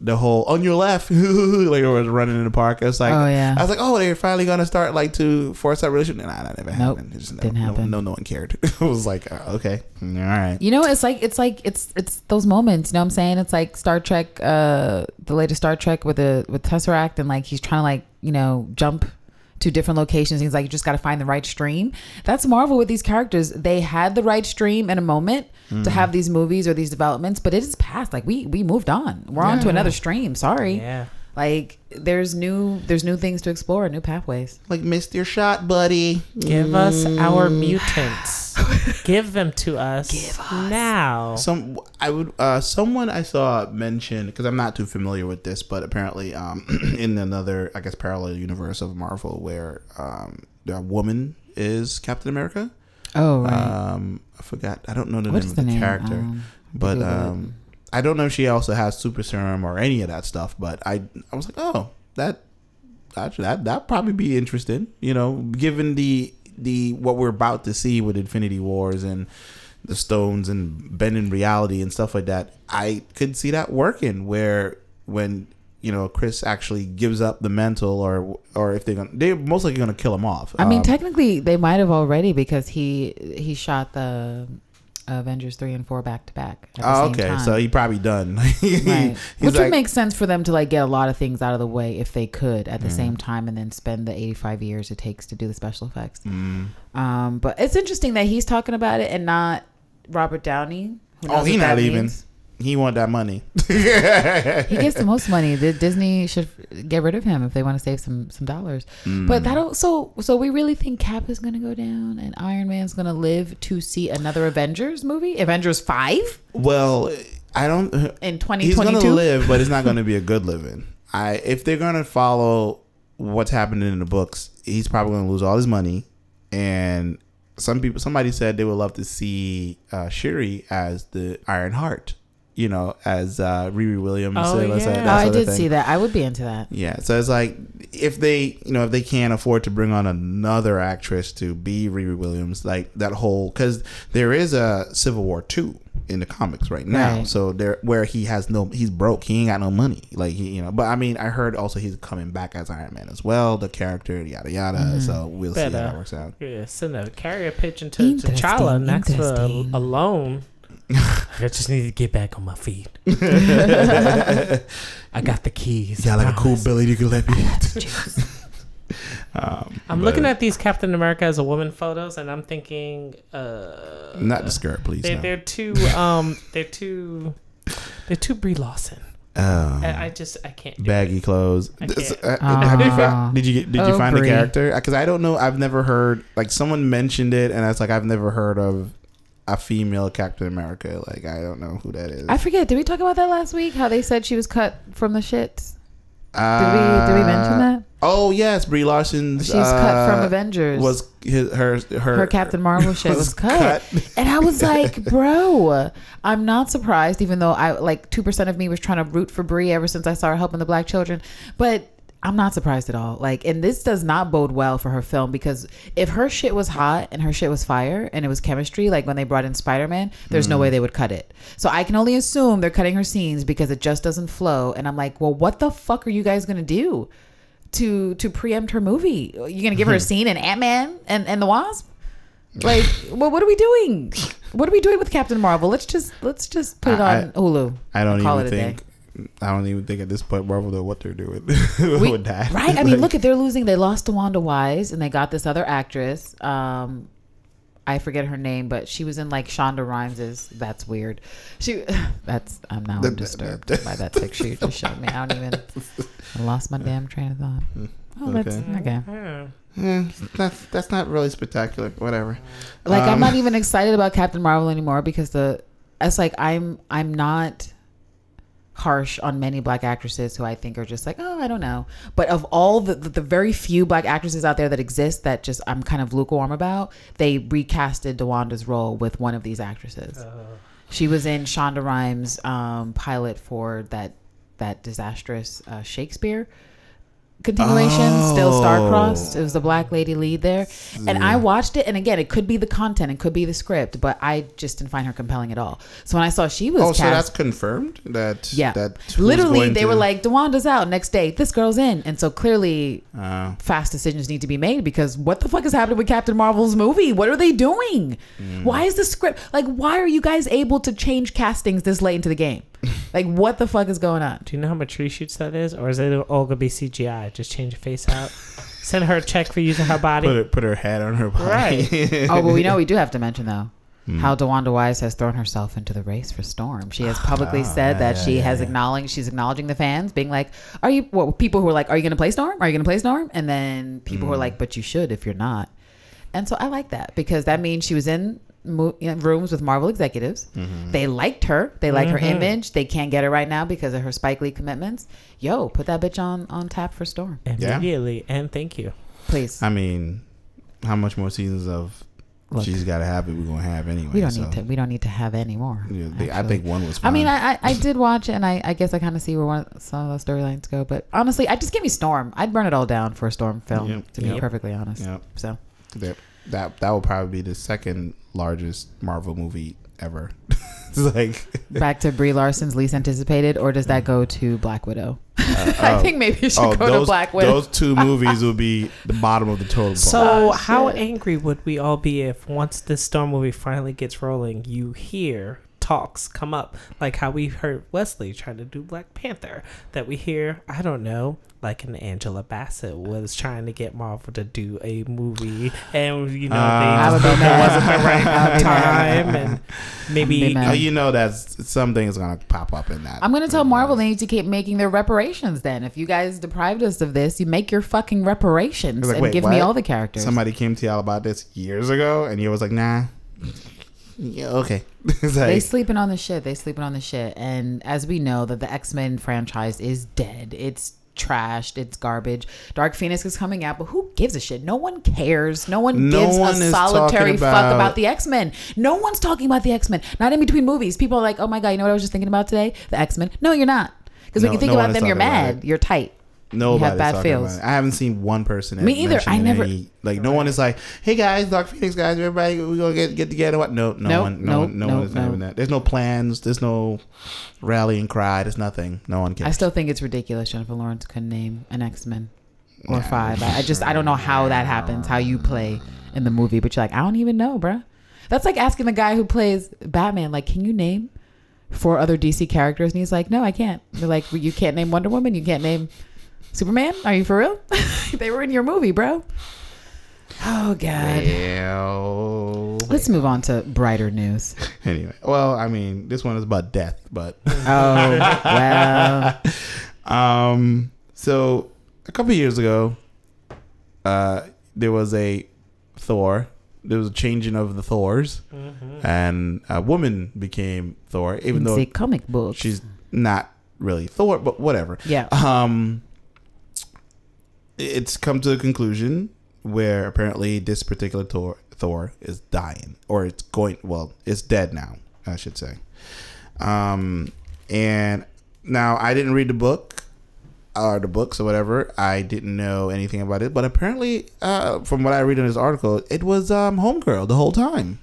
the whole on your left, (laughs) like it was running in the park. It was like, Oh, yeah. I was like, oh, they're finally gonna start like to force that relationship. Nah, that never Nope, happened. It just didn't no, happen. No, no, one cared. (laughs) it was like, uh, okay, all right. You know, it's like it's like it's it's those moments. You know what I'm saying? It's like Star Trek, uh, the latest Star Trek with the with Tesseract, and like he's trying to like you know jump to different locations. He's like, you just got to find the right stream. That's Marvel with these characters. They had the right stream in a moment to mm. have these movies or these developments, but it is past. Like we we moved on. We're on to another stream. Sorry. Yeah. Like there's new there's new things to explore, new pathways. Like missed your shot, buddy. Give us Mm. our mutants. (laughs) Give them to us, Give us. now. Some I would uh someone I saw mention because I'm not too familiar with this, but apparently um (clears throat) in another I guess parallel universe of Marvel where um the woman is Captain America. Oh right. Um, I forgot. I don't know the what name of the the name? character, Um, but Google it. um, I don't know if she also has super serum or any of that stuff. But I, I was like, oh, that actually that that probably be interesting. You know, given the the what we're about to see with Infinity Wars and the stones and bending reality and stuff like that, I could see that working. Where when you know Chris actually gives up the mental, or or if they're gonna, they're most likely gonna kill him off. I mean, Um, technically, they might have already because he he shot the Avengers three and four back to back. Oh, okay. time. So he probably done. (laughs) right. Which like, would make sense for them to like get a lot of things out of the way if they could at the Mm. same time, and then spend the eighty five years it takes to do the special effects. mm. Um, but it's interesting that he's talking about it and not Robert Downey. Oh, knows he not even. means. He want that money. (laughs) He gets the most money. The Disney should get rid of him if they want to save some some dollars. Mm. But that'll so so we really think Cap is gonna go down and Iron Man's gonna live to see another Avengers movie, Avengers five well, I don't. in twenty He's gonna live, but it's not gonna be a good (laughs) living. I if they're gonna follow what's happening in the books, he's probably gonna lose all his money. And some people, somebody said they would love to see uh, Shuri as the Iron Heart. You know, as uh, Riri Williams. Oh, let's say, yeah. Oh, I did thing. see that. I would be into that. Yeah, so it's like if they, you know, if they can't afford to bring on another actress to be Riri Williams, like that whole, because there is a Civil War two in the comics right now, Right. so there where he has no, he's broke, he ain't got no money, like he, you know. But I mean, I heard also he's coming back as Iron Man as well, the character, yada yada. Mm-hmm. So we'll see how Better. that works out. Yeah, send a carrier pigeon to Interesting, T'Challa next for a, a loan. I just need to get back on my feet. (laughs) I got the keys. Yeah, I like a cool promise. Billy you can let me. (laughs) um, I'm but looking at these Captain America as a woman photos, and I'm thinking, uh, not the skirt, please. They, no. They're too, (laughs) um, they're too, they're too Brie Larson. Um, I, I just, I can't. Do baggy It. clothes. I can't. uh, have you found, did you get, did you Oh, find Brie. the character? Because I don't know. I've never heard like someone mentioned it, and it's like I've never heard of a female Captain America. Like I don't know who that is. I forget. Did we talk about that last week? How they said she was cut from the shits. Did uh, we did we mention that? Oh yes, Brie Larson's. She's cut from uh, Avengers. Was his, her her her Captain Marvel shit was, cut. And I was (laughs) like, bro, I'm not surprised, even though I like two percent of me was trying to root for Brie ever since I saw her helping the black children. But I'm not surprised at all. Like, and this does not bode well for her film because if her shit was hot and her shit was fire and it was chemistry, like when they brought in Spider Man, there's no way mm. they would cut it. So I can only assume they're cutting her scenes because it just doesn't flow. And I'm like, well, what the fuck are you guys gonna do? To, to preempt her movie, You're gonna give her a (laughs) scene in Ant Man and, and the Wasp? Like, (laughs) well, what are we doing? What are we doing with Captain Marvel? Let's just let's just put it I- on Hulu. I don't Call even it a think. I don't even think at this point Marvel know what they're doing (laughs) We- with that. Right? I mean, look at they're losing. They lost to Wanda Wise, and they got this other actress. Um, I forget her name, but she was in like Shonda Rhimes's. That's weird. She. (laughs) That's. I'm now The- I'm the- disturbed the- by that picture you just showed me. I don't even. I lost my damn train of thought. Oh, that's Okay. okay. Yeah. That's that's not really spectacular. Whatever. Like I'm Um, not even excited about Captain Marvel anymore because the. It's like I'm. I'm not harsh on many black actresses who I think are just like, oh, I don't know. But of all the, the, the very few black actresses out there that exist that just I'm kind of lukewarm about, they recasted DeWanda's role with one of these actresses. She was in Shonda Rhimes' um, pilot for that that disastrous uh, Shakespeare continuation, still star-crossed. It was the black lady lead there, and I watched it. And again, it could be the content, it could be the script, but I just didn't find her compelling at all. So when I saw she was Oh, cast, so that's confirmed. That yeah, That literally they to- were like, "DeWanda's out next day. This girl's in," and so clearly Uh, fast decisions need to be made because what the fuck is happening with Captain Marvel's movie? What are they doing? Mm. Why is the script like? Why are you guys able to change castings this late into the game? (laughs) like, what the fuck is going on? Do you know how much reshoots that is, or is it all gonna be CGI? Just change her face out. Send her a check for using her body. put her, put her head on her body. Right. (laughs) oh, but we know we do have to mention though. Hmm. How DeWanda Wise has thrown herself into the race for Storm. She has publicly Oh, said yeah, that yeah, she yeah, has yeah. acknowledged she's acknowledging the fans, being like, "Are you?" Well, people who are like, "Are you going to play Storm? Are you going to play Storm?" And then people Hmm. who are like, "But you should if you're not." And so I like that because that means she was in mo- rooms with Marvel executives. Mm-hmm. They liked her. They like her Mhm. image. They can't get her right now because of her Spike Lee commitments. Yo, put that bitch on on tap for Storm, Yeah. Immediately, and thank you. please. I mean, how much more seasons of Look. she's got to have it? We're gonna have anyway. we don't so, need to. We don't need to have any more. Yeah, they- I think one was. I mean, I, I, I did watch it, and I, I guess I kind of see where one some of those storylines go. But honestly, I just give me Storm. I'd burn it all down for a Storm film, Yep, to be yep. perfectly honest. Yep. So that that that will probably be the second largest Marvel movie ever. (laughs) it's like (laughs) back to Brie Larson's least anticipated, or does that go to Black Widow? (laughs) Uh, I oh. think maybe it should oh, go those to Black Widow. those two movies will be the bottom of the total. bar. So, Oh, how angry would we all be if once this Storm movie finally gets rolling, you hear talks come up like how we heard Wesley trying to do Black Panther? That we hear, I don't know, like an Angela Bassett was trying to get Marvel to do a movie, and you know Uh, they I would just be felt it wasn't the right (laughs) time, and maybe. Oh, you know that something is gonna pop up in that. I'm gonna tell Marvel they need to keep making their reparations. Then, if you guys deprived us of this, you make your fucking reparations Like, and wait, give me all the characters. Somebody came to y'all about this years ago, and you was like, "Nah, yeah, okay." (laughs) it's they like, sleeping on the shit. They sleeping on the shit. And as we know, that the X Men franchise is dead. It's trashed. It's garbage. Dark Phoenix is coming out, but who gives a shit? No one cares. No one No gives one a solitary talking fuck about- about the X Men. No one's talking about the X Men. Not in between movies. People are like, "Oh my god, you know what I was just thinking about today? The X Men." No, you're not. Because when you think no about them, you're mad. You're tight. Nobody's bad feels. about it. I haven't seen one person. Me either. I never- any- like no one is like, "Hey guys, Dark Phoenix guys, everybody, we gonna get get together." What? No, no Nope, one, no nope, one, no nope, one is having that. There's no plans. There's no rallying cry. There's nothing. No one cares. I still think it's ridiculous. Jennifer Lawrence couldn't name an X Men or five. I, I just I don't know how that happens. How you play in the movie, but you're like, I don't even know, bruh. That's like asking the guy who plays Batman, like, can you name four other DC characters? And he's like, No, I can't. They're like, well, you can't name Wonder Woman. You can't name Superman. Are you for real? (laughs) they were in your movie, bro. Oh God. Well, Let's move on to brighter news. (laughs) anyway, well, I mean, this one is about death, but (laughs) Oh well. um, so a couple years ago, uh, there was a Thor. There was a changing of the Thors, and a woman became Thor, even though Say comic books. she's not really Thor, but whatever. yeah. Um, it's come to a conclusion where apparently this particular Thor, Thor is dying, or it's going. Well, it's dead now, I should say. Um, and now I didn't read the book or the books or whatever. I didn't know anything about it, but apparently, uh, from what I read in this article, it was um Homegirl the whole time.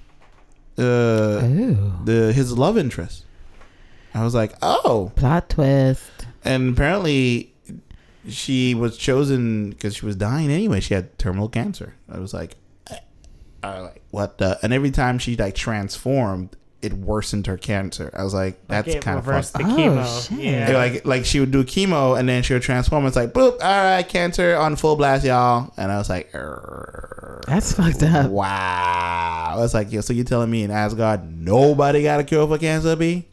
Uh, Ooh. the his love interest. I was like, oh, Plot twist. and apparently she was chosen because she was dying anyway. She had terminal cancer. I was like, I like, what the? And every time she like transformed, it worsened her cancer. I was like, that's Like, kind of reversed fucked. the Oh, chemo. shit. Yeah. Like like she would do chemo and then she would transform. It's like boop, all right, cancer on full blast, y'all. And I was like, That's fucked up. wow. I was like, yeah. So you telling me in Asgard nobody got a cure for cancer? B.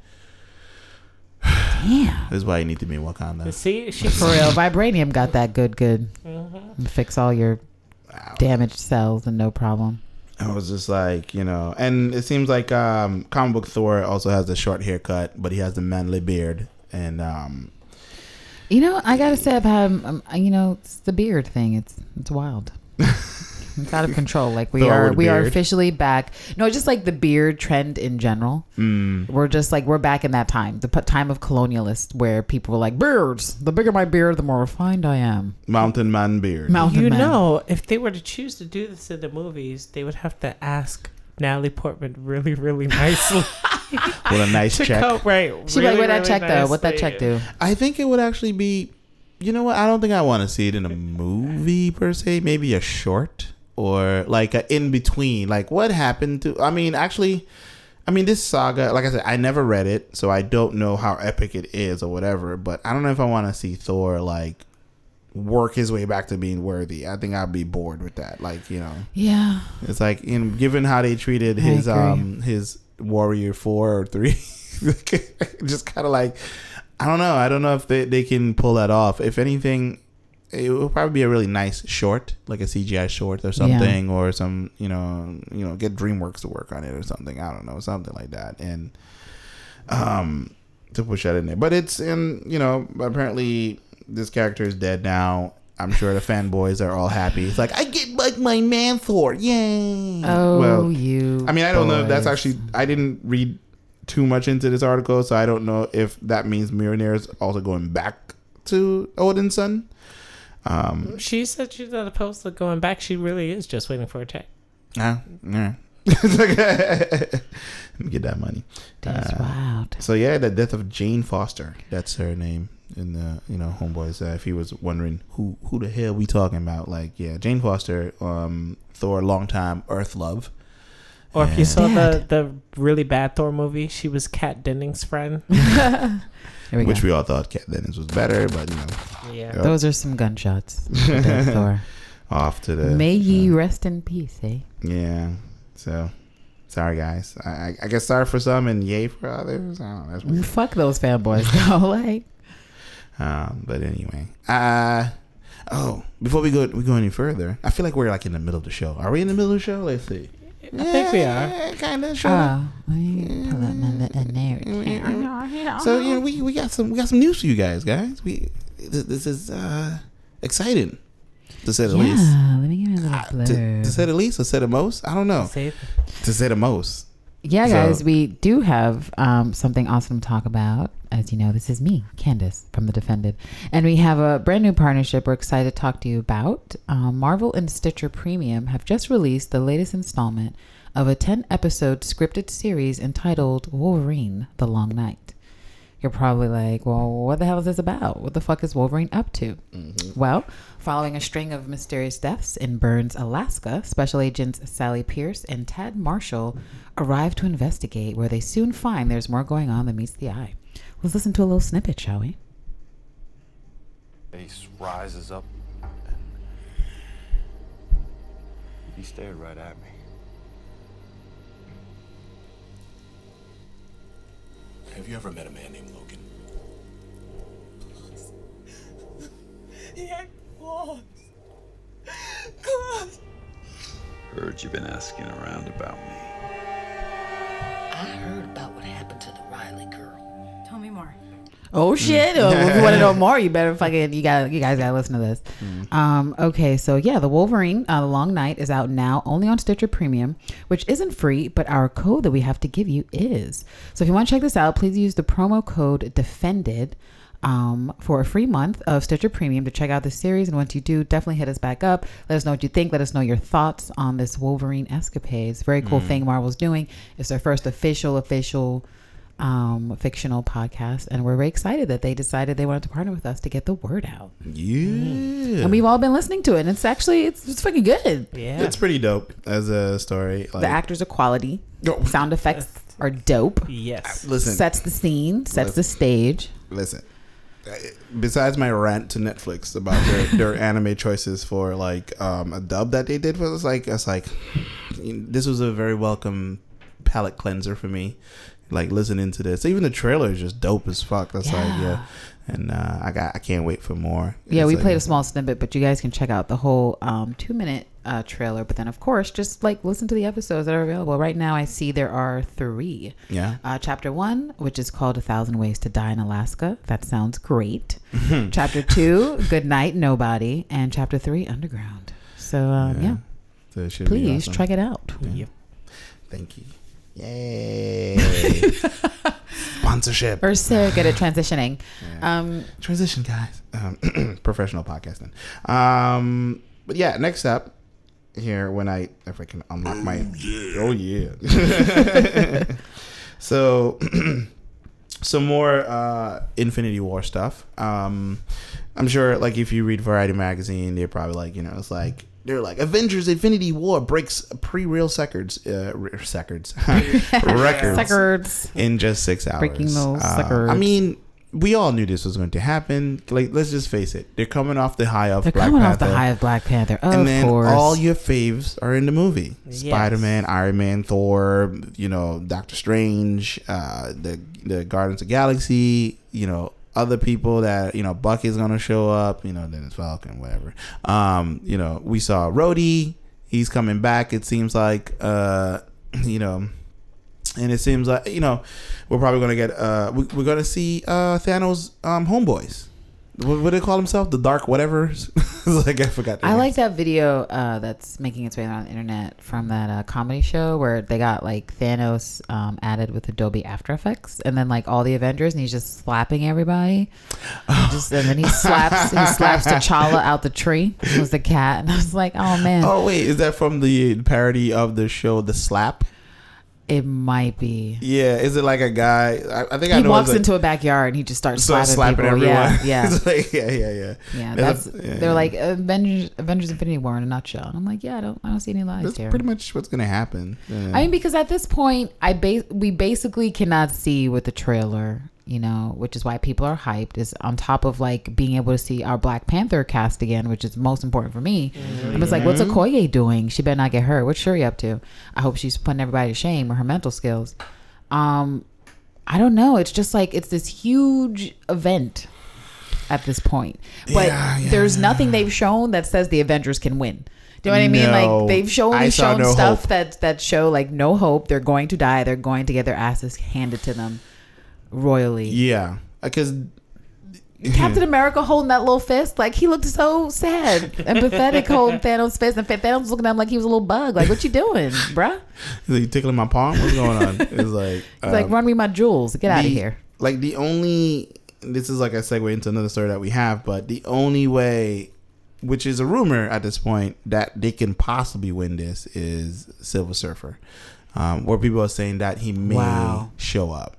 Damn. This is why you need to be in Wakanda. See, she (laughs) For real, vibranium got that good, good. Mm-hmm. Fix all your Wow. damaged cells and no problem. I was just like, you know, and it seems like um, comic book Thor also has the short haircut, but he has the manly beard, and um, You know, I gotta say, I've had, um, you know, it's the beard thing. It's it's wild. (laughs) it's out of (laughs) control. Like we are, with we are officially back. No, just like the beard trend in general. mm, We're just like we're back in that time, the p- time of colonialists, where people were like beards. The bigger my beard, the more refined I am. mountain man beard. Mountain You man. know, if they were to choose to do this in the movies, they would have to ask Natalie Portman really, really nicely (laughs) with a nice (laughs) to check. come right. She really, like, where that really check though? What that check do? I think it would actually be, you know what? I don't think I want to see it in a movie per se. Maybe a short or like a in between. Like what happened to? I mean, actually, I mean this saga. Like I said, I never read it, so I don't know how epic it is or whatever. But I don't know if I want to see Thor like work his way back to being worthy. I think I'd be bored with that. Like you know, Yeah, it's like in given how they treated his um his warrior four or three, (laughs) just kind of like I don't know. I don't know if they, they can pull that off. If anything, it would probably be a really nice short, like a CGI short or something, or some you know you know get DreamWorks to work on it or something. I don't know something like that, and um to push that in there. But it's in you know apparently this character is dead now. I'm sure the fanboys are all happy. It's like I get like my man Thor, yay! Oh, well, you. I mean, I don't know if that's actually. I didn't read too much into this article, so I don't know if that means Mjolnir is also going back to Odinson. Um, She said she's not opposed to going back. She really is just waiting for a check. yeah, yeah. It's like, Let me get that money. That's Uh, wild. So yeah, the death of Jane Foster. That's her name in the you know homeboys. Uh, if he was wondering who who the hell we talking about, like yeah, Jane Foster, um, Thor, longtime Earth love. Or if you And- saw the, the really bad Thor movie, she was Kat Dennings' friend. (laughs) (laughs) Here we which go. we all thought Kat Dennings was better, but you know, Yeah. Yep. Those are some gunshots. Thor. (laughs) off to the May ye uh, rest in peace, eh? Yeah. So, sorry guys. I, I, I guess sorry for some and yay for others. I don't know. That's weird. Fuck those fanboys, (laughs) though. Like, Um, but anyway. Uh oh. Before we go we go any further, I feel like we're like in the middle of the show. Are we in the middle of the show? Let's see. I think we are. Kind of sure. oh, let me pull up my little narrative. So you know we, we got some we got some news for you guys, guys. We this, this is uh exciting to say the least. Yeah, let me give you a little Uh, to, to say the least, or say the most. I don't know. Say To say the most. Yeah, So- guys, we do have um, something awesome to talk about. As you know, this is me, Candace from The Defended. And we have a brand new partnership we're excited to talk to you about. Um, Marvel and Stitcher Premium have just released the latest installment of a 10 episode scripted series entitled Wolverine The Long Night. You're probably like, well, what the hell is this about? What the fuck is Wolverine up to? Mm-hmm. Well, following a string of mysterious deaths in Burns, Alaska, Special Agents Sally Pierce and Tad Marshall arrive to investigate, where they soon find there's more going on than meets the eye. Let's listen to a little snippet, shall we? Face rises up and he stared right at me. Have you ever met a man named Logan? Yeah, close. Close. Heard you've been asking around about me. I heard about Oh shit! Oh, if you want to know more, you better fucking you got you guys gotta listen to this. Um, okay, so yeah, the Wolverine, uh, the Long Night is out now, only on Stitcher Premium, which isn't free, but our code that we have to give you is. So if you want to check this out, please use the promo code Defended. Um, for a free month of Stitcher Premium to check out the series. And once you do, definitely hit us back up. Let us know what you think. Let us know your thoughts on this Wolverine escapades. Very cool thing Marvel's doing. It's their first official, official um, fictional podcast, and we're very excited that they decided they wanted to partner with us to get the word out. Yeah. And we've all been listening to it, and it's actually it's, it's fucking good. Yeah. It's pretty dope as a story. Like, The actors are quality. Oh. Sound effects are dope. Yes. Listen, Sets the scene, sets the stage. listen. Besides my rant to Netflix about their, (laughs) their anime choices for like um, a dub that they did was like it's like this was a very welcome palate cleanser for me. Like listening to this, even the trailer is just dope as fuck. That's like Yeah. yeah, and uh, I got I can't wait for more. Yeah, It's we like- played a small snippet, but you guys can check out the whole um, two minute uh, trailer. But then, of course, just like listen to the episodes that are available. Right now, I see there are three. Yeah, Uh, chapter one, which is called A Thousand Ways to Die in Alaska. That sounds great. (laughs) chapter two, Good Night, Nobody. And chapter three, Underground. So, um, yeah. So it should be Please awesome. check it out. Yep. Thank you. Yay! (laughs) Sponsorship. We're so good at transitioning. Yeah. Um, transition guys um, (clears throat) professional podcasting um but yeah next up here when i if i can unlock my oh yeah (laughs) so (clears throat) some more uh infinity war stuff um i'm sure like if you read variety magazine they're probably like you know it's like they're like Avengers Infinity War breaks pre-real (laughs) (laughs) records, uh, records, records Records. in just six hours. Breaking those Uh. I mean, we all knew this was going to happen. Like, let's just face it. They're coming off the high of They're Black coming Panther. off the high of Black Panther. Of and then course. all your faves are in the movie. Yes. Spider Man, Iron Man, Thor, you know, Doctor Strange, uh, the the Guardians of the Galaxy, you know, other people that, you know, Bucky's gonna show up, you know, then it's Falcon, whatever. Um, you know, we saw Rhodey, he's coming back, it seems like uh, (clears throat) you know, and it seems like you know we're probably gonna get uh we, we're gonna see uh Thanos um homeboys. What, what do they call themselves? The Dark whatever. (laughs) like I forgot. I like that video uh, that's making its way on the internet from that uh, comedy show where they got like Thanos um, added with Adobe After Effects, and then like all the Avengers, and he's just slapping everybody. And (laughs) just and then he slaps he slaps T'Challa out the tree. It was the cat, and I was like, oh man, Oh wait, is that from the parody of the show The Slap? It might be. Yeah, is it like a guy? I, I think I He know. walks like, into a backyard and he just starts slapping, slapping people. everyone. Yeah, yeah. (laughs) Like, yeah, yeah, yeah. Yeah, That's yeah, they're yeah. like Avengers, Avengers Infinity War in a nutshell. And I'm like, yeah, I don't, I don't see any lies That's here. pretty much what's gonna happen. Yeah. I mean, because at this point, I ba- we basically cannot see with the trailer, you know, which is why people are hyped. Is on top of like being able to see our Black Panther cast again, which is most important for me. I'm just like, what's Okoye doing? She better not get hurt. What's Shuri up to? I hope she's putting everybody to shame with her mental skills. Um, I don't know. It's just like it's this huge event at this point, but Yeah, yeah, there's nothing they've shown that says the Avengers can win. Do you know what I mean? No. Like they've shown shown no stuff hope. that that show like no hope. They're going to die. They're going to get their asses handed to them royally. yeah, because Captain (laughs) America holding that little fist, like he looked so sad and pathetic holding Thanos' fist, and Thanos was looking at him like he was a little bug. Like, what you doing, (laughs) bruh? He's like tickling my palm. What's going on? It's like, He's like, um, run me my jewels. Get out of here. Like the only this is like a segue into another story that we have, but the only way, which is a rumor at this point, that they can possibly win this is Silver Surfer, um, where people are saying that he may Wow. show up.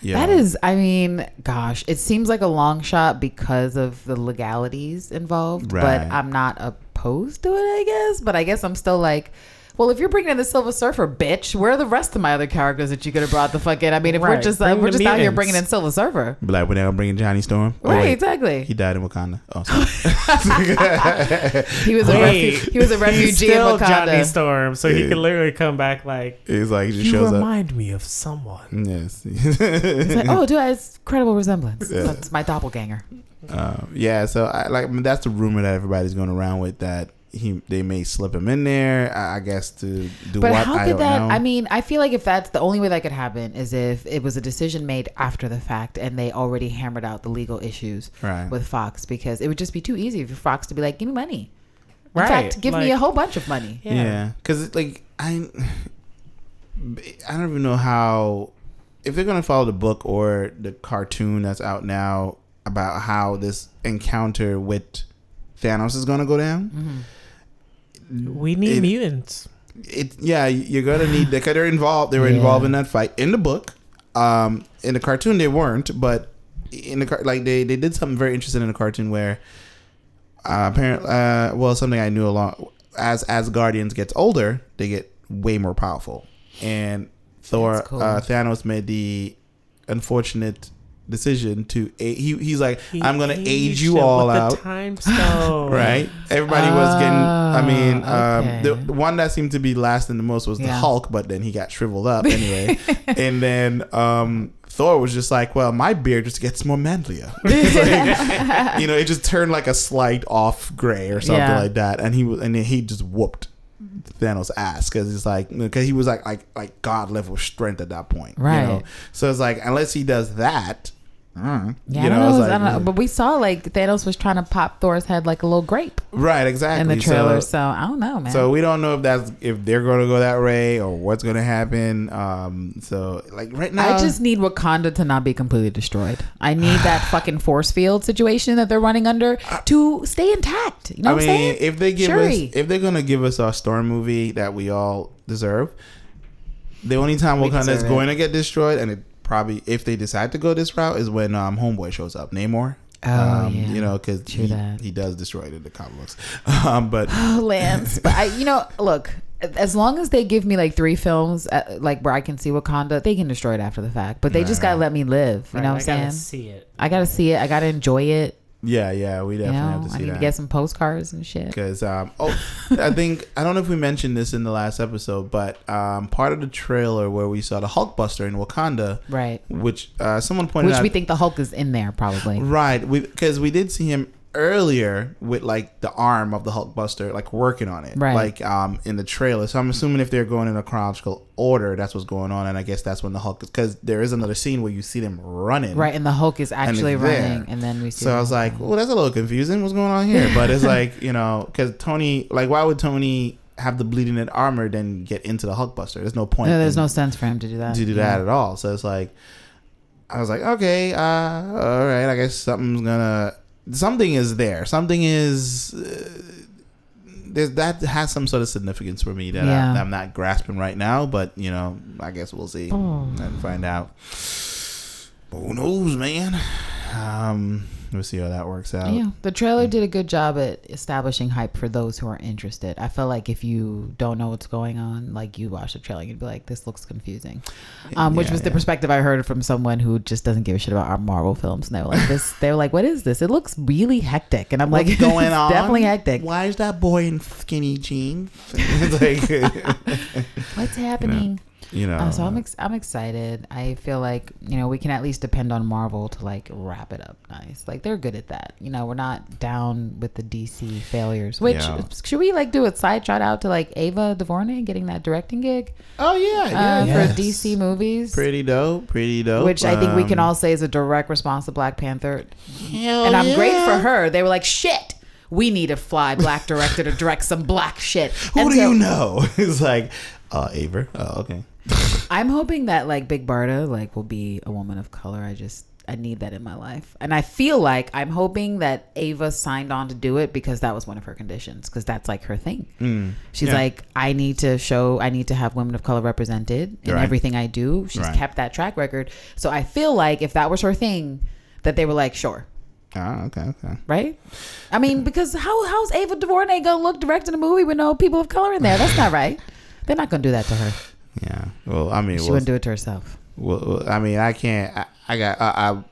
Yeah, That is, I mean, gosh, it seems like a long shot because of the legalities involved. Right. But I'm not opposed to it, I guess. But I guess I'm still like, well, if you're bringing in the Silver Surfer, bitch, where are the rest of my other characters that you could have brought the fuck in? I mean, if we're just uh, we're the just out here bringing in Silver Surfer, like when they're bringing Johnny Storm. Oh, right? wait, Exactly. He died in Wakanda. Oh, (laughs) sorry. (laughs) He was a Wait, refu- he was a He's refugee in still Johnny Wakanda. Storm, so he Yeah. could literally come back like, He's like he just you shows up. remind me of someone. Yes. (laughs) It's like, oh, dude, it's incredible resemblance. Yeah. That's my doppelganger. Um, yeah, so I like I mean, that's the rumor that everybody's going around with that he they may slip him in there. I, I guess to do But what how I could don't that? know. I mean, I feel like if that's the only way that could happen is if it was a decision made after the fact and they already hammered out the legal issues Right. with Fox because it would just be too easy for Fox to be like, "Give me money." In Right, fact, give me a whole bunch of money. Yeah. yeah, because like I I don't even know how if they're gonna follow the book or the cartoon that's out now about how this encounter with Thanos is gonna go down. Mm-hmm. We need It- mutants. it yeah you're gonna need because they're involved they were Yeah. involved in that fight in the book um in the cartoon they weren't but in the car like they they did something very interesting in the cartoon where uh apparently uh well something i knew along as as guardians gets older they get way more powerful and Thor cool. uh, Thanos made the unfortunate decision to a- he he's like He I'm gonna age you all out. The time stone. (laughs) Right, everybody was getting. I mean, Oh, um, the, the one that seemed to be lasting the most was the Hulk, but then he got shriveled up (laughs) anyway. and then um, Thor was just like, "Well, my beard just gets more manlier." (laughs) Like, you know, it just turned like a slight off gray or something Yeah. like that, and he was, and then he just whooped Thanos' ass because it's like because he was like like like god level strength at that point, Right. You know? So it's like unless he does that. Mm, Yeah, you I know, it's I don't know, but we saw like Thanos was trying to pop Thor's head like a little grape right, exactly. in the trailer. So- So, I don't know, man. So we don't know if that's if they're going to go that way or what's going to happen. Um, so like right now, I just need Wakanda to not be completely destroyed. I need that (sighs) fucking force field situation that they're running under to stay intact. You know I what mean, I'm saying? if they give Shuri. us, if they're going to give us a storm movie that we all deserve, the only time We Wakanda is going to get destroyed, and it probably if they decide to go this route, is when um, Homeboy shows up, Namor. Oh, um, yeah. you know, because he, he does destroy it in the comic books. (laughs) Um, but (gasps) Oh, Lance. But I, you know, look, as long as they give me like three films, uh, like where I can see Wakanda, they can destroy it after the fact. But they just gotta let me live. You Right, know I what I'm gotta saying? see it. I gotta see it. I gotta enjoy it. Yeah, yeah, we You definitely know, have to see I need that. to get some postcards and shit. because um, oh, I think (laughs) I don't know if we mentioned this in the last episode, but um, part of the trailer where we saw the Hulkbuster in Wakanda, Right. which uh, someone pointed Which out, which we think the Hulk is in there probably. right, because we, did see him earlier with like the arm of the Hulkbuster, like working on it, Right. like um in the trailer. So I'm assuming if they're going in a chronological order, that's what's going on, and I guess that's when the Hulk, because there is another scene where you see them running, Right, and the Hulk is actually there. running, and then we see. So I was like, well, that's a little confusing. What's going on here? (laughs) But it's like, you know, because Tony, like, why would Tony have the bleeding in armor then get into the Hulkbuster? There's no point. no, there's no sense for him to do that. to do Yeah. that at all. So it's like, I was like, okay, uh, all right. I guess something's gonna, something is there. Something is. Uh, there's, that has some sort of significance for me that Yeah. I, I'm not grasping right now, but you know, I guess we'll see Oh. and find out. But who knows, man? Um, we'll see how that works out. Yeah, the trailer did a good job at establishing hype for those who are interested. I feel like if you don't know what's going on, like you watch the trailer, you'd be like, "This looks confusing," um, which Yeah, was the yeah. perspective I heard from someone who just doesn't give a shit about our Marvel films, and they were like, "This," (laughs) they were like, "What is this? It looks really hectic," and I'm What's like, (laughs) going "It's on? Definitely hectic. Why is that boy in skinny jeans? (laughs) Like, What's happening?" you know. Uh, so I'm ex- I'm excited. I feel like you know we can at least depend on Marvel to like wrap it up nice. Like they're good at that. You know we're not down with the DC failures. Which Yeah. should we like do a side shout out to like Ava DuVernay getting that directing gig oh yeah, yeah, uh, yes. for DC movies, Pretty dope, pretty dope. which I think we can Um, all say is a direct response to Black Panther. hell and I'm great for her. They were like shit. We need a fly black director to direct some black shit. (laughs) Who And do so- you know? (laughs) It's like, uh, Aver. Oh, okay. I'm hoping that like Big Barda like will be a woman of color. I just I need that in my life, and I feel like I'm hoping that Ava signed on to do it because that was one of her conditions. Because that's like her thing. She's Mm. yeah. like, I need to show, I need to have women of color represented in Right. everything I do. She's Right. kept that track record, so I feel like if that was her thing, that they were like, sure. Ah, okay, okay. Right, I mean, because how how's Ava DuVernay gonna look directing a movie with no people of color in there? That's not right. They're not gonna do that to her. Yeah. Well, I mean, She well, wouldn't do it to herself. well, well, I mean, I can't. I, I got. I, I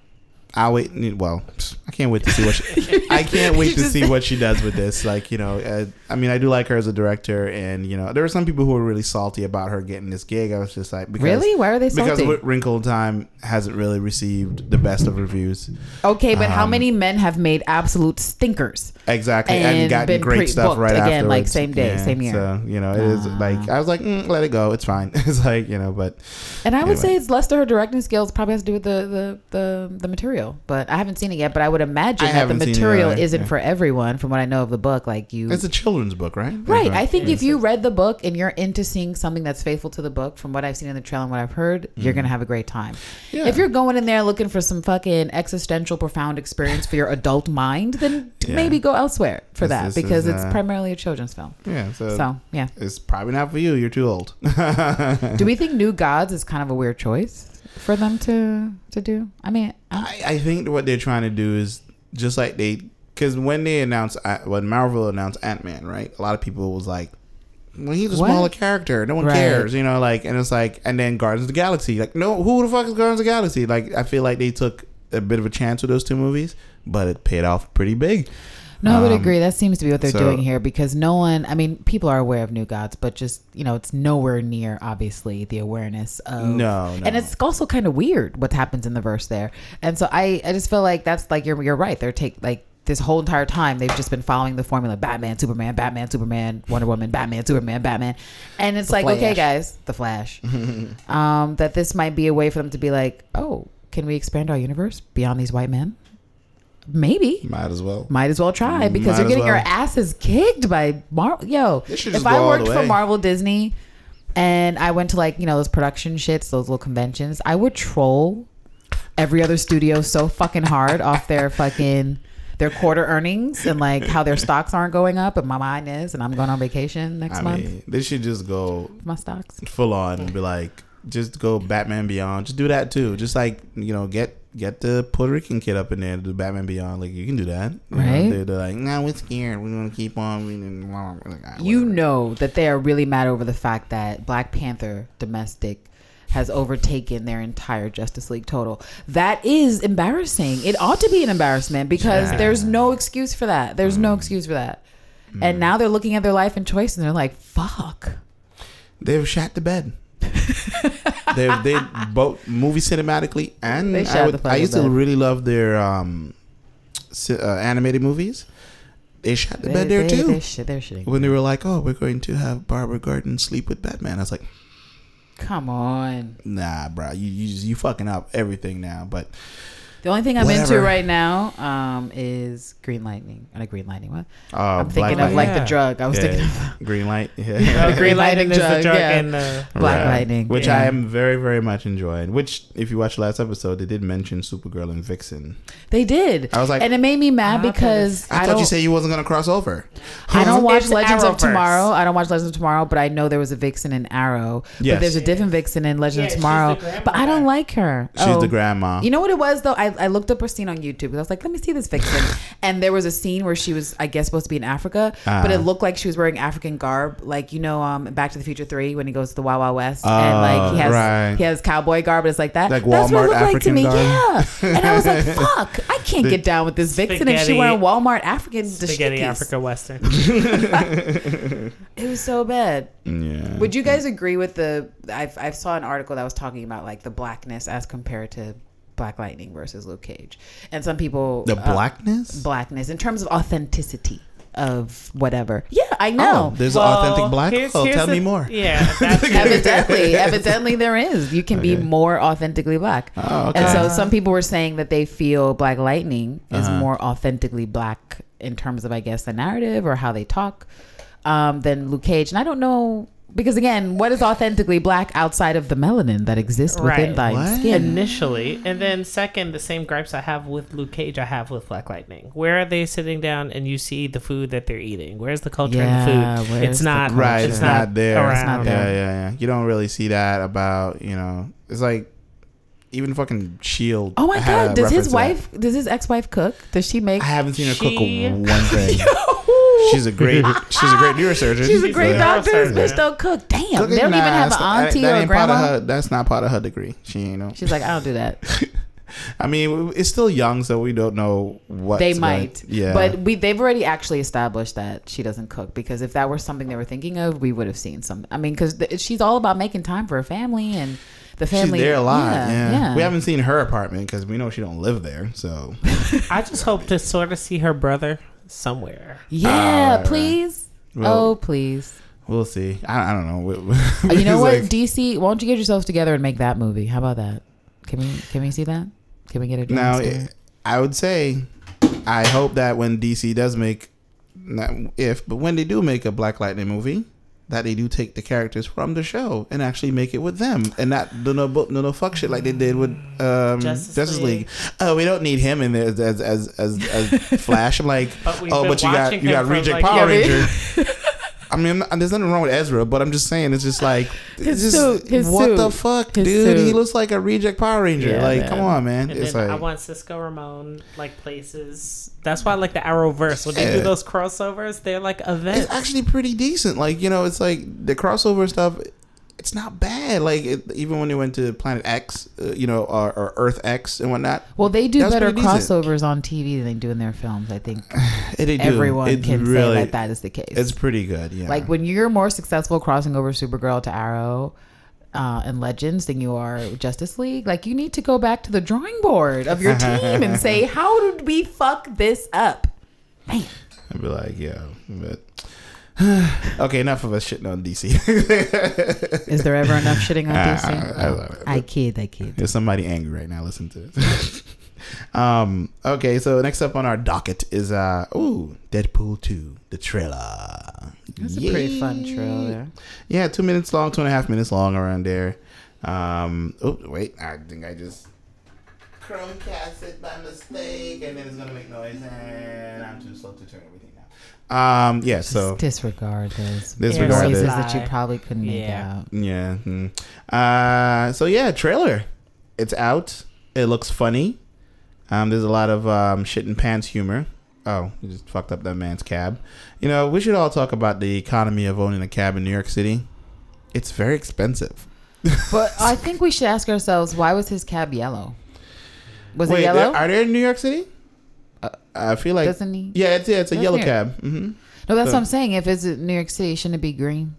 I'll wait. Well, I can't wait to see what she, (laughs) I can't wait to see what she does with this. Like you know, uh, I mean, I do like her as a director, and you know, there were some people who were really salty about her getting this gig. I was just like, because, Really? Why are they Because salty? Wrinkle Time hasn't really received the best of reviews. Okay, but how Um, many men have made absolute stinkers? Exactly, and, And gotten great stuff right again, like, same day, same year. So you know, it is Ah. like I was like, mm, let it go, it's fine. (laughs) it's like you know, but And I would Anyway. say it's less to her directing skills. Probably has to do with the the the, the material. But I haven't seen it yet. But I would imagine I that the material either, isn't yeah. for everyone. From what I know of the book, like you. it's a children's book, right? Right. I think if you read the book and you're into seeing something that's faithful to the book, from what I've seen in the trailer and what I've heard, you're gonna have a great time. Yeah. If you're going in there looking for some fucking existential, profound experience for your adult mind, then Yeah. maybe go elsewhere for This- that this because is, it's uh, primarily a children's film. yeah, so, So yeah. it's probably not for you. You're too old. Do we (laughs) think New Gods is kind of a weird choice for them to to do? I mean, I, I, think what they're trying to do is just like they, because when they announced, when Marvel announced Ant Man, right? A lot of people was like, Well, he's a What? smaller character. No one Right. cares, you know. Like, and it's like, and then Guardians of the Galaxy. Like, no, who the fuck is Guardians of the Galaxy? Like, I feel like they took a bit of a chance with those two movies, but it paid off pretty big. No, I would Um, agree. That seems to be what they're so- doing here because no one, I mean, people are aware of New Gods, but just, you know, it's nowhere near, obviously, the awareness of. No, no. And it's also kind of weird what happens in the verse there. And so I, I just feel like that's like, you're, you're right. They're take like, this whole entire time they've just been following the formula Batman, Superman, Batman, Superman, Wonder Woman, Batman, Superman, Batman. And it's like, okay, guys, the Flash. (laughs) um, that this might be a way for them to be like, oh, can we expand our universe beyond these white men? Maybe Might as well. might as well try mm, because Might you're getting your asses kicked by Marvel. Yo, if I worked for. Marvel Disney and I went to like you know those production shits, those little conventions, I would troll every other studio so fucking hard off their (laughs) fucking their quarter earnings and like how their stocks aren't going up, and my mine is, and I'm going on vacation next I month. mean, they should just go my stocks. full on and be like, just go Batman Beyond. Just do that too. Just like you know, get get the Puerto Rican kid up in there to do Batman Beyond. Like you can do that, You know, Right. they're, they're like, nah, we're scared. We're gonna keep on. reading." Like, ah, You know that they are really mad over the fact that Black Panther domestic has overtaken their entire Justice League total. That is embarrassing. It ought to be an embarrassment because Yeah. there's no excuse for that. There's no excuse for that. And now they're looking at their life and choice and they're like, fuck. they've shot the bed. They they both movie cinematically and They I, would, I used to really love their um uh, animated movies. They shot the They, bed there they, too. They're, shit, they're when they were like, "Oh, we're going to have Barbara Gordon sleep with Batman," I was like, Come on. "Nah, bro, you you you fucking up everything now." But The only thing I'm into right now um, is Green Lightning. Not a Green Lightning. What? uh, I'm thinking Black of like Yeah. the drug. I was Yeah, thinking of green light, Oh, yeah. (laughs) Green Lightning is the drug, drug yeah. and uh, Black Right. Lightning. which Yeah. I am very very much enjoying. Which, if you watched last episode, they did mention Supergirl and Vixen. They did. I was like- and it made me mad How because I, I, thought don't. you said you wasn't gonna cross over. I don't watch It's Legends of Arrowverse. Tomorrow. I don't watch Legends of Tomorrow, but I know there was a Vixen in Arrow. Yes. But there's a different Vixen in Legends Yeah, of Tomorrow. But I don't like her. She's Oh. the grandma. You know what it was though? I, I looked up her scene on YouTube because I was like, let me see this Vixen. (laughs) and there was a scene where she was, I guess, supposed to be in Africa, but it Ah. looked like she was wearing African garb, like you know, um, Back to the Future Three when he goes to the Wild Wild West, and like he Oh, has right. he has cowboy garb. but It's like that. Like That's what it Walmart looked like to African me. garb? Yeah. And I was like, (laughs) fuck, I can't The- get down with this Vixen if she wearing Walmart African spaghetti dashikis. Africa Western. (laughs) It was so bad. yeah. Would you guys agree with the? I I saw an article that was talking about like the blackness as compared to Black Lightning versus Luke Cage, and some people the uh, blackness? blackness in terms of authenticity of whatever. Yeah, I know. Oh, there's Well, authentic black. here's- Oh, here's tell the- me more. Yeah, (laughs) evidently, (laughs) evidently there is. You can be more authentically black. Oh, okay. And so some people were saying that they feel Black Lightning is Uh-huh. more authentically black in terms of, I guess, the narrative or how they talk um, than Luke Cage. And I don't know because again, what is authentically black outside of the melanin that exists within Right. thy What? skin? initially, and then second, the same gripes I have with Luke Cage, I have with Black Lightning. Where are they sitting down and you see the food that they're eating? Where's the culture Yeah, in the food? It's not culture? Right, it's, not, there. around. It's not there. yeah, yeah. yeah. You don't really see that about you know. It's like even fucking Shield. Oh my god! Does his reference to wife? Does his ex-wife cook? Does she make? I haven't seen her She- cook one thing. (laughs) she's a great. She's a great neurosurgeon. (laughs) She's a great a doctor. This neurosurgeon. bitch don't cook. Damn, Cooking, they don't nah, even have an that's auntie that or a ain't part of grandma. her- that's not part of her degree. She ain't know. She's like, I don't do that. (laughs) I mean, it's still young, so we don't know what they might. Yeah, But we they've already actually established that she doesn't cook because if that were something they were thinking of, we would have seen some. I mean, because she's all about making time for her family and the she's family. there a lot. Yeah, Yeah, yeah. we haven't seen her apartment because we know she don't live there. So (laughs) I just hope to sort of see her brother somewhere. Yeah, Uh, please. well- oh, please. we'll see. I, I don't know. Uh, you (laughs) know what, like- DC? Why don't you get yourselves together and make that movie? How about that? Can we can we see that? Can we get it? Now, James? I would say, I hope that when DC does make, not if, but when they do make a Black Lightning movie, that they do take the characters from the show and actually make it with them, and not do no bu- no, no fuck shit like they did with um, Justice Justice, League. League. Oh, we don't need him in there as as as, as, as (laughs) Flash. I'm like, But oh, but you got you got Reject like, Power Yeah, Ranger. (laughs) I mean, I'm- there's nothing wrong with Ezra, but I'm just saying it's just like His it's just, suit, his what the fuck, his dude? He looks like a reject Power Ranger. Yeah, like, man. come on, man. And it's then like I want Cisco Ramon like places. That's why I like the Arrowverse when they do those crossovers. They're like events. it's actually pretty decent. Like, you know, it's like the crossover stuff. It's not bad. Like, it, even when they went to Planet X, uh, you know, or, or Earth X and whatnot, Well, they do better crossovers on TV than they do in their films. I think (sighs) everyone can really, say that that is the case. It's pretty good. Yeah. Like when you're more successful crossing over Supergirl to Arrow uh, and Legends than you are Justice League, like you need to go back to the drawing board of your (laughs) team and say, how did we fuck this up? Man, I'd be like, yeah, but (sighs) okay, enough of us shitting on DC. (laughs) is there ever enough shitting on DC? I- I love it. I kid, I kid. There's somebody angry right now. Listen to this. (laughs) um. Okay. So next up on our docket is uh. Ooh, Deadpool two, the trailer. That's a pretty fun trailer. Yeah, two minutes long, two and a half minutes long around there. Um. Oh wait, I think I just Chromecast it by mistake, and then it's gonna make noise, and I'm too slow to turn down. Um. Yeah. So. Disregard those Disregard voices this. that you probably couldn't make out. Yeah. mm. Uh, so yeah, trailer. It's out. It looks funny. Um, there's a lot of um, shit and pants humor. Oh, you just fucked up that man's cab. You know, we should all talk about the economy of owning a cab in New York City. It's very expensive. (laughs) But I think we should ask ourselves, why was his cab yellow? Was Wait, it yellow? there- are they in New York City? Uh, I feel like Doesn't he? yeah, it's yeah, it's a yellow New cab. hmm No, that's So- what I'm saying. If it's in New York City, shouldn't it be green?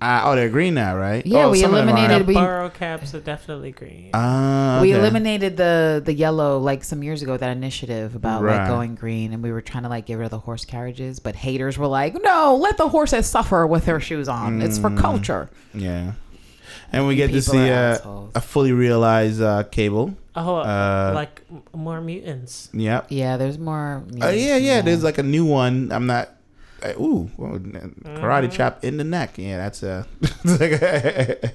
Uh, oh, they're green now, right? Yeah, oh, we some of them are. eliminated- the we- borough cabs are definitely green. Ah, We eliminated the the yellow like some years ago. That initiative about Right. like going green, and we were trying to like get rid of the horse carriages, but haters were like, "No, let the horses suffer with their shoes on. It's for Mm. culture." Yeah, and we get to see are uh, a fully realized uh, cable. oh, uh, like more mutants. Yep. Yeah, there's more. Uh, yeah, yeah. There's like a new one. I'm not. Uh, ooh, well, karate chop in the neck. Yeah, that's a. (laughs) that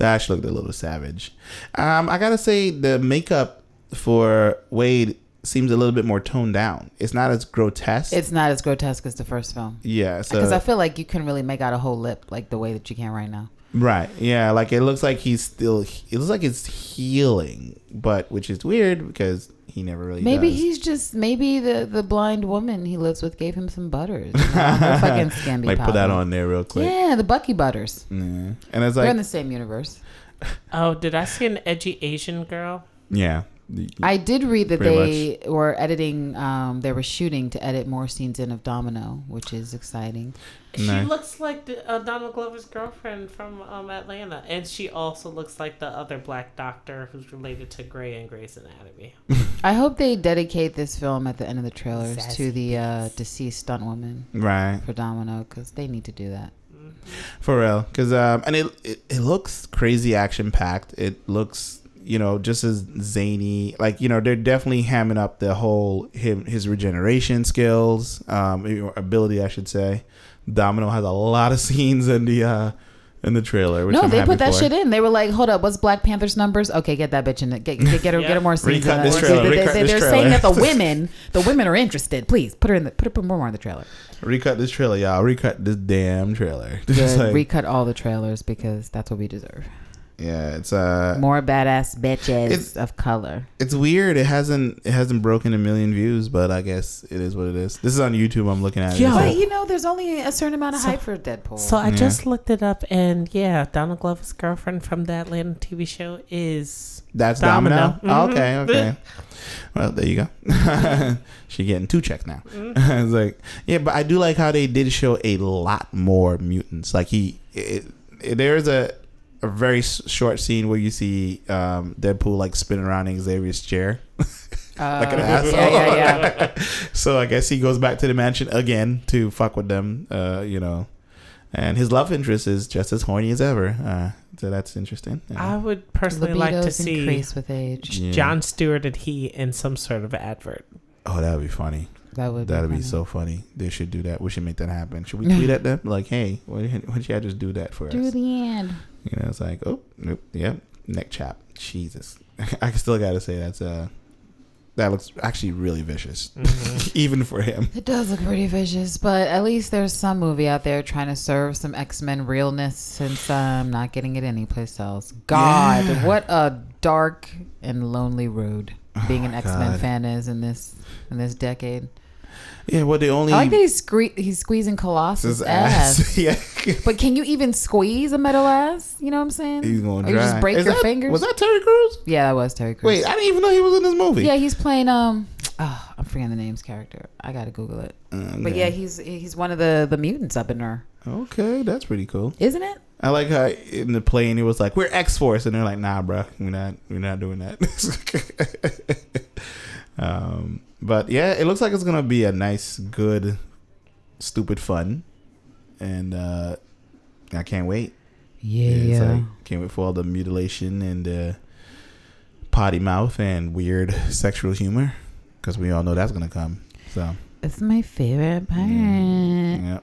actually looked a little savage. Um, I gotta say the makeup for Wade seems a little bit more toned down. It's not as grotesque. It's not as grotesque as the first film yeah, so because I feel like you couldn't really make out a whole lip like the way that you can right now. Right. Yeah, like it looks like he's still. It looks like it's healing, but which is weird because he never really. Maybe does. he's just maybe the the blind woman he lives with gave him some butters. You know? (laughs) Fucking scamby like put that on there real quick. Yeah, the Bucky butters. Yeah. And it's like They're in the same universe. (laughs) Oh, did I see an edgy Asian girl? yeah. I did read that Pretty they were editing. Um, they were shooting to edit more scenes in of Domino, which is exciting. She Nice. looks like the, uh, Donald Glover's girlfriend from um, Atlanta, and she also looks like the other black doctor who's related to Grey and Grey's Anatomy. (laughs) I hope they dedicate this film at the end of the trailers to the uh, deceased stunt woman Right. for Domino because they need to do that. For real, because um, and it, it it looks crazy action packed. It looks you know just as zany. Like you know they're definitely hamming up the whole him his regeneration skills, um, ability I should say. Domino has a lot of (laughs) scenes in the uh in the trailer. Which no, I'm they happy put that for. shit in. They were like, "Hold up, what's Black Panther's numbers? Okay, get that bitch in it. Get get, get her get her more scenes." Recut in this it. trailer, They, recut they, this are saying that the (laughs) women the women are interested. Please put her in the put, put more in the trailer. Recut this trailer, y'all. Recut this damn trailer. (laughs) Good. like- Recut all the trailers because that's what we deserve. Yeah, it's uh, More badass bitches of color. it's weird. It hasn't it hasn't broken a million views, but I guess it is what it is. This is on YouTube. I'm looking at it. But It's- you know, there's only a certain amount of So- hype for Deadpool. So I Yeah. just looked it up, and yeah, Donald Glover's girlfriend from the Atlanta TV show is That's Domino. Domino. Oh, Mhm. okay, (laughs) okay. well, there you go. (laughs) she getting two checks now. (laughs) it's like, yeah, but I do like how they did show a lot more mutants. Like he, it, it, there's a a very short scene where you see um, Deadpool like spinning around in Xavier's chair. (laughs) like an Uh, asshole. Yeah, yeah, yeah. (laughs) so I guess he goes back to the mansion again to fuck with them. Uh, you know, and his love interest is just as horny as ever. Uh, so that's interesting. Yeah. I would personally like to see increase with age. Yeah. John Stewart and he in some sort of advert. oh, that would be funny. That would That'd be funny. so funny. They should do that. We should make that happen. Should we tweet at them like, "Hey, why why don't y'all just do that for Do us?" the end. You know, it's like, oh, nope, yep, neck chap. Jesus, (laughs) I still got to say that's uh, that looks actually really vicious, (laughs) even for him. It does look pretty vicious, but at least there's some movie out there trying to serve some X Men realness since I'm not getting it anyplace else. God, Yeah. what a dark and lonely road being an X Men Oh God. fan is in this in this decade. Yeah, well, the only I like that he's scre- he's squeezing Colossus his ass. ass. (laughs) yeah, (laughs) But can you even squeeze a metal ass? You know what I'm saying? he's going you just break Is your that- fingers. Was that Terry Crews? Yeah, that was Terry Crews. Wait, I didn't even know he was in this movie. yeah, he's playing um. (sighs) Oh, I'm forgetting the name's character. I gotta Google it. Okay. But yeah, he's he's one of the the mutants up in there, okay, that's pretty cool. isn't it? I like how in the plane it was like we're X Force, and they're like, nah, bro, we're not, we're not doing that. (laughs) um, but yeah, it looks like it's gonna be a nice, good, stupid fun, and uh, I can't wait. Yeah. it's like, can't wait for all the mutilation and uh, potty mouth and weird (laughs) sexual humor, because we all know that's gonna come. So It's my favorite part. yeah,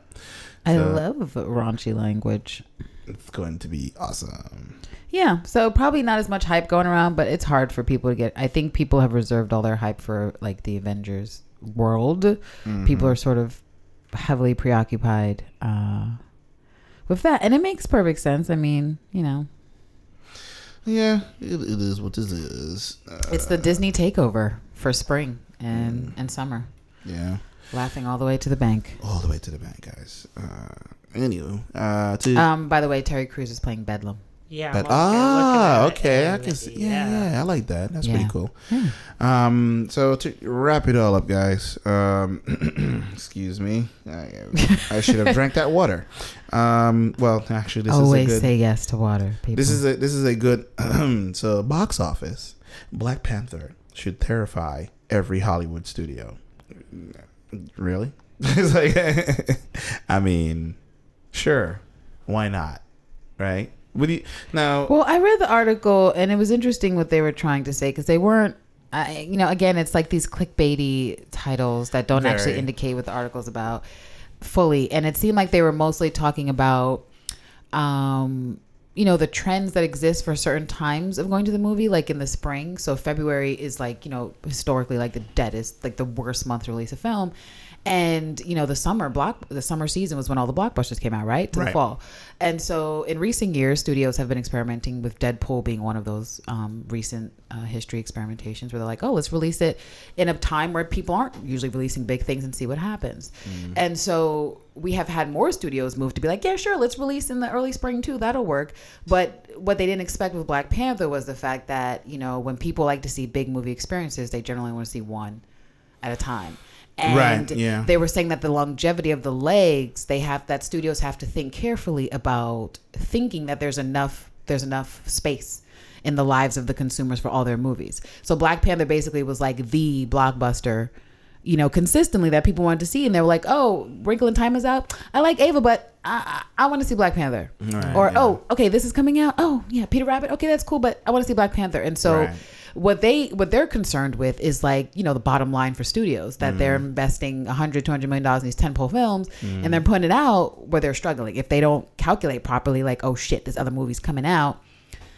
I So- love raunchy language. it's going to be awesome. Yeah, so probably not as much hype going around, but it's hard for people to get. I think people have reserved all their hype for like the Avengers world. Mm-hmm. People are sort of heavily preoccupied uh, with that, and it makes perfect sense. I mean, you know, Yeah, it, it is what this is. Uh, it's the Disney takeover for spring and and summer. yeah. Laughing all the way to the bank. all the way to the bank, guys. Uh, anywho, uh, to Um, by the way, Terry Crews is playing Bedlam. Yeah. but I'm ah, looking at it okay, I can see. Yeah, yeah, I like that. That's Yeah. pretty cool. Um, so to wrap it all up, guys. Um, (clears throat) excuse me, I, I should have drank that water. Um, well, actually, this Always is a good. say yes to water, people. This is a this is a good. (clears throat) so box office, Black Panther should terrify every Hollywood studio. Really? (laughs) it's like, (laughs) I mean, sure, why not? Right? You now? Well, I read the article and it was interesting what they were trying to say because they weren't. I, you know, again, it's like these clickbaity titles that don't actually indicate what the article's about fully, and it seemed like they were mostly talking about, um, you know, the trends that exist for certain times of going to the movie, like in the spring. So February is like you know historically like the deadest, like the worst month to release a film, and you know the summer block, the summer season was when all the blockbusters came out, right, to the fall. And so in recent years, studios have been experimenting with Deadpool being one of those um, recent uh, history experimentations where they're like, oh, let's release it in a time where people aren't usually releasing big things and see what happens. And so we have had more studios move to be like, yeah, sure, let's release in the early spring too. That'll work. But what they didn't expect with Black Panther was the fact that, you know, when people like to see big movie experiences, they generally want to see one at a time. And Right, yeah. they were saying that the longevity of the legs, they have that studios have to think carefully about thinking that there's enough there's enough space in the lives of the consumers for all their movies. So Black Panther basically was like the blockbuster, you know, consistently that people wanted to see, and they were like, "Oh, Wrinkle in Time is out. I like Ava, but I I, I want to see Black Panther." Right, or yeah. oh, okay, this is coming out. Oh, yeah, Peter Rabbit. Okay, that's cool, but I want to see Black Panther. And so Right. What they what they're concerned with is like you know the bottom line for studios that they're Mm. investing 100 200 million dollars in these tentpole films Mm. and they're putting it out where they're struggling if they don't calculate properly like oh shit this other movie's coming out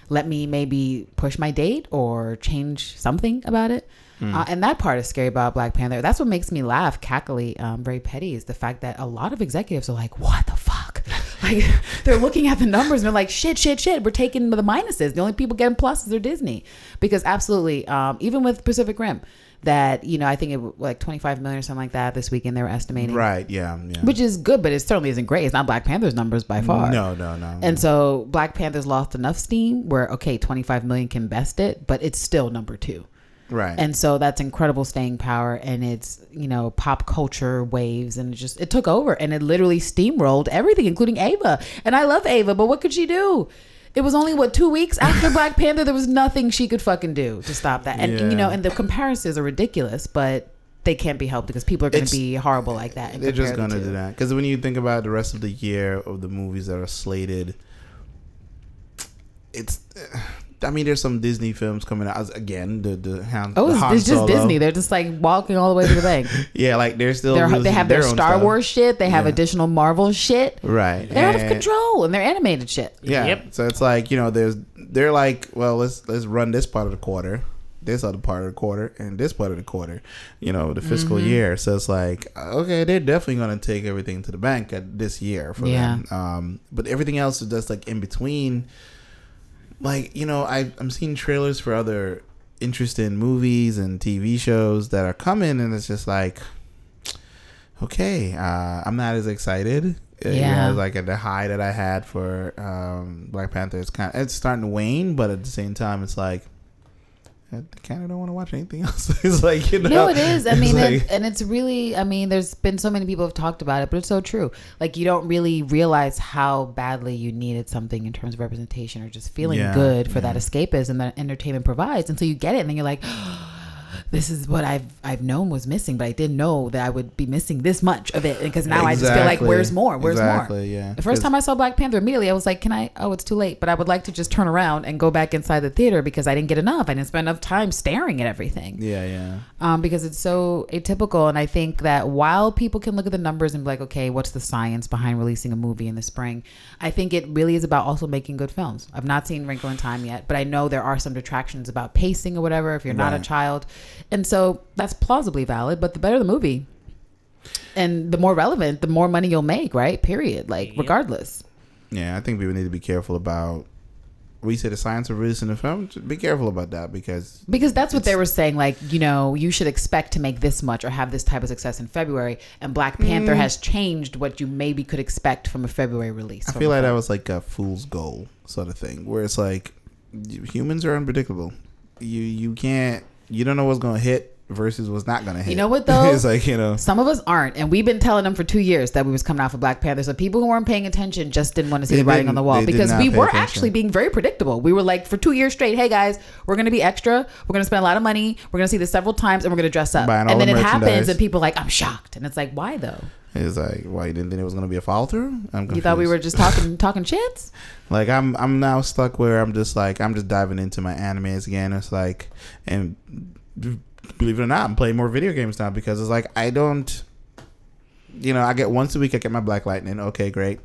let me maybe push my date or change something about it Mm. uh, and that part is scary about black panther that's what makes me laugh cackly um, very petty is the fact that a lot of executives are like what the fuck like (laughs) they're looking at the numbers and they're like shit shit shit we're taking the minuses the only people getting pluses are disney because absolutely um, even with pacific rim that you know i think it like 25 million or something like that this weekend they were estimating Right? Yeah. Yeah. which is good but it certainly isn't great it's not black panther's numbers by far no, no, no. and so Black Panther's lost enough steam where okay, 25 million can best it, but it's still number 2. Right. And so that's incredible staying power and it's, you know, pop culture waves and it just it took over and it literally steamrolled everything including Ava. And I love Ava, but what could she do? It was only what 2 weeks after (laughs) Black Panther there was nothing she could fucking do to stop that. And you know, and the comparisons are ridiculous, but they can't be helped because people are going to be horrible like that. They're just gonna do that because when you think about the rest of the year of the movies that are slated, it's. I mean, there's some Disney films coming out as- again. The the Han, Oh, the it's, Han it's just Solo. Disney. They're just like walking all the way to the bank. (laughs) Yeah, like they're still. They're, they have their, own Star stuff. Wars shit. They have Yeah. additional Marvel shit. Right. They're out of control, and they're animated shit. Yeah. Yep. So it's like you know, there's they're like, well, let's let's run this part of the quarter, this other part of the quarter and this part of the quarter, you know, the fiscal Mm-hmm. year. So it's like, okay, they're definitely going to take everything to the bank at this year for Yeah. them. Um, but everything else is just like in between. Like you know, I I'm seeing trailers for other interesting movies and TV shows that are coming, and it's just like, okay, uh, I'm not as excited. Uh, you Yeah. know, like at the high that I had for um, Black Panther, it's kind of it's starting to wane, but at the same time, it's like I kind of don't want to watch anything (laughs) else. (laughs) it's like you know, No, it is. I mean, like- and, and it's really. I mean, there's been so many people have talked about it, but it's so true. Like you don't really realize how badly you needed something in terms of representation or just feeling Yeah, good for yeah. that escapism that entertainment provides until you get it, and then you're like. (gasps) Oh, This is what I've I've known was missing, but I didn't know that I would be missing this much of it because now I just feel like, where's more? Where's more? Exactly, yeah. The first time I saw Black Panther, immediately I was like, "Can I? Oh, it's too late." But I would like to just turn around and go back inside the theater because I didn't get enough. I didn't spend enough time staring at everything yeah, yeah. um, because it's so atypical. And I think that while people can look at the numbers and be like, okay, what's the science behind releasing a movie in the spring? I think it really is about also making good films. I've not seen Wrinkle in Time yet, but I know there are some detractions about pacing or whatever if you're not a child. And so that's plausibly valid, but the better the movie and the more relevant, the more money you'll make, right? Period. Like, regardless. Yeah, I think people need to be careful about. We say the science of releasing the film. Be careful about that because Because that's what they were saying. Like, you know, you should expect to make this much or have this type of success in February. And Black Panther Mm. has changed what you maybe could expect from a February release. I feel like that was like a fool's goal sort of thing, where it's like humans are unpredictable. You you can't you don't know what's gonna hit versus what's not gonna hit. You know what, (laughs) though? it's like you know Some of us aren't, and we've been telling them for two years that we was coming out for Black Panther. So people who weren't paying attention just didn't want to see They the writing on the wall because we were attention. actually being very predictable. We were like, for two years straight, hey guys, we're gonna be extra. We're gonna spend a lot of money. We're gonna see this several times, and we're gonna dress up. And then the it happens, and people are like, I'm shocked, and it's like, why though? It's like why you didn't think it was gonna be a follow through? I'm You thought we were just talking talking shits? (laughs) like I'm I'm now stuck where I'm just like I'm just diving into my animes again. It's like and believe it or not, I'm playing more video games now because it's like I don't you know, I get once a week I get my Black Lightning. Okay, great.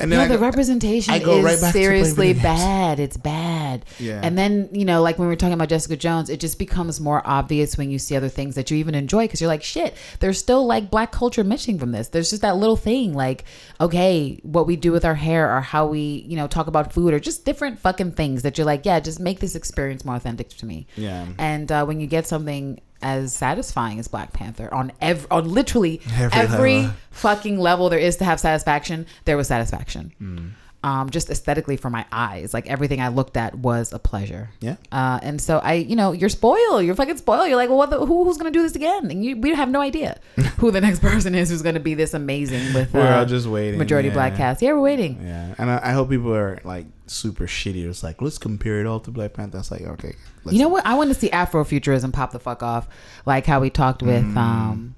And No, I the go- representation I go is right back seriously games. bad. It's bad. Yeah. And then, you know, like when we were talking about Jessica Jones, it just becomes more obvious when you see other things that you even enjoy because you're like, shit, there's still like black culture missing from this. There's just that little thing like, okay, what we do with our hair or how we, you know, talk about food or just different fucking things that you're like, yeah, just make this experience more authentic to me. Yeah. And uh, when you get something as satisfying as Black Panther on every, on literally Every every, level. fucking level there is to have satisfaction, there was satisfaction. Hmm. Um, just aesthetically for my eyes, like everything I looked at was a pleasure. Yeah. Uh, and so I, you know, you're spoiled. You're fucking spoiled. You're like, well, what the, who, who's gonna do this again? And you, we have no idea who the next (laughs) person is who's gonna be this amazing with. We're uh, all just waiting, Majority yeah. black cast. Yeah, we're waiting. Yeah, and I, I hope people are like super shitty. It's like let's compare it all to Black Panther. It's like okay, let's, You know what? I want to see Afrofuturism pop the fuck off, like how we talked with Mm. um,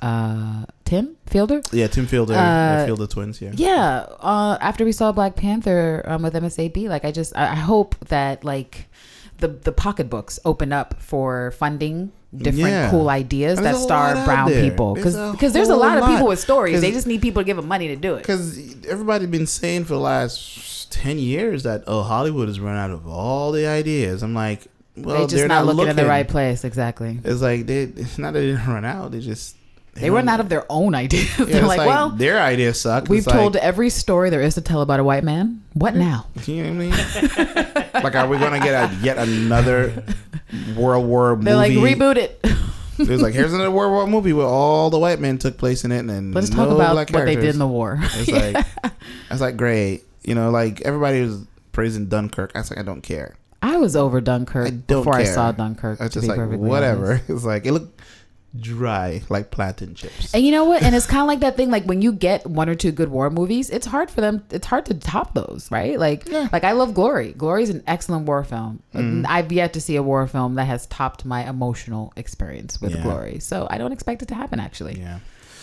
uh, Tim Fielder. Yeah, Tim Fielder, Uh, the Fielder twins. Yeah, Yeah, uh, after we saw Black Panther um, with MSAB, like I just I, I hope that like the the pocketbooks open up for funding different Yeah. cool ideas There's that star brown people because There's a because there's a lot of people with stories. they just need people to give them money to do it. because everybody's been saying for the last ten years that oh Hollywood has run out of all the ideas. I'm like, well, they just they're not, not, looking, in the right place. Exactly. It's like they. It's not that they didn't run out. They just They run out of their own ideas. Yeah, (laughs) They're it's like, well, their ideas suck. we've It's like, told every story there is to tell about a white man. What now? You know what I mean? like, are we gonna get a, yet another World War movie? They're like, reboot it. It was like, here's another World War movie where all the white men took place in it, and Let's no talk about what they did in the war. It's like, (laughs) it's like great. You know, like everybody was praising Dunkirk. I was like, I don't care. I was over Dunkirk I before I saw Dunkirk. I was just like, whatever. honest. (laughs) It's like it looked dry, like plantain chips. And you know what? And it's kind of like that thing. Like when you get one or two good war movies, it's hard for them. It's hard to top those, right? Like, like I love Glory. Glory is an excellent war film. Mm-hmm. I've yet to see a war film that has topped my emotional experience with Yeah. Glory. So I don't expect it to happen actually, Yeah.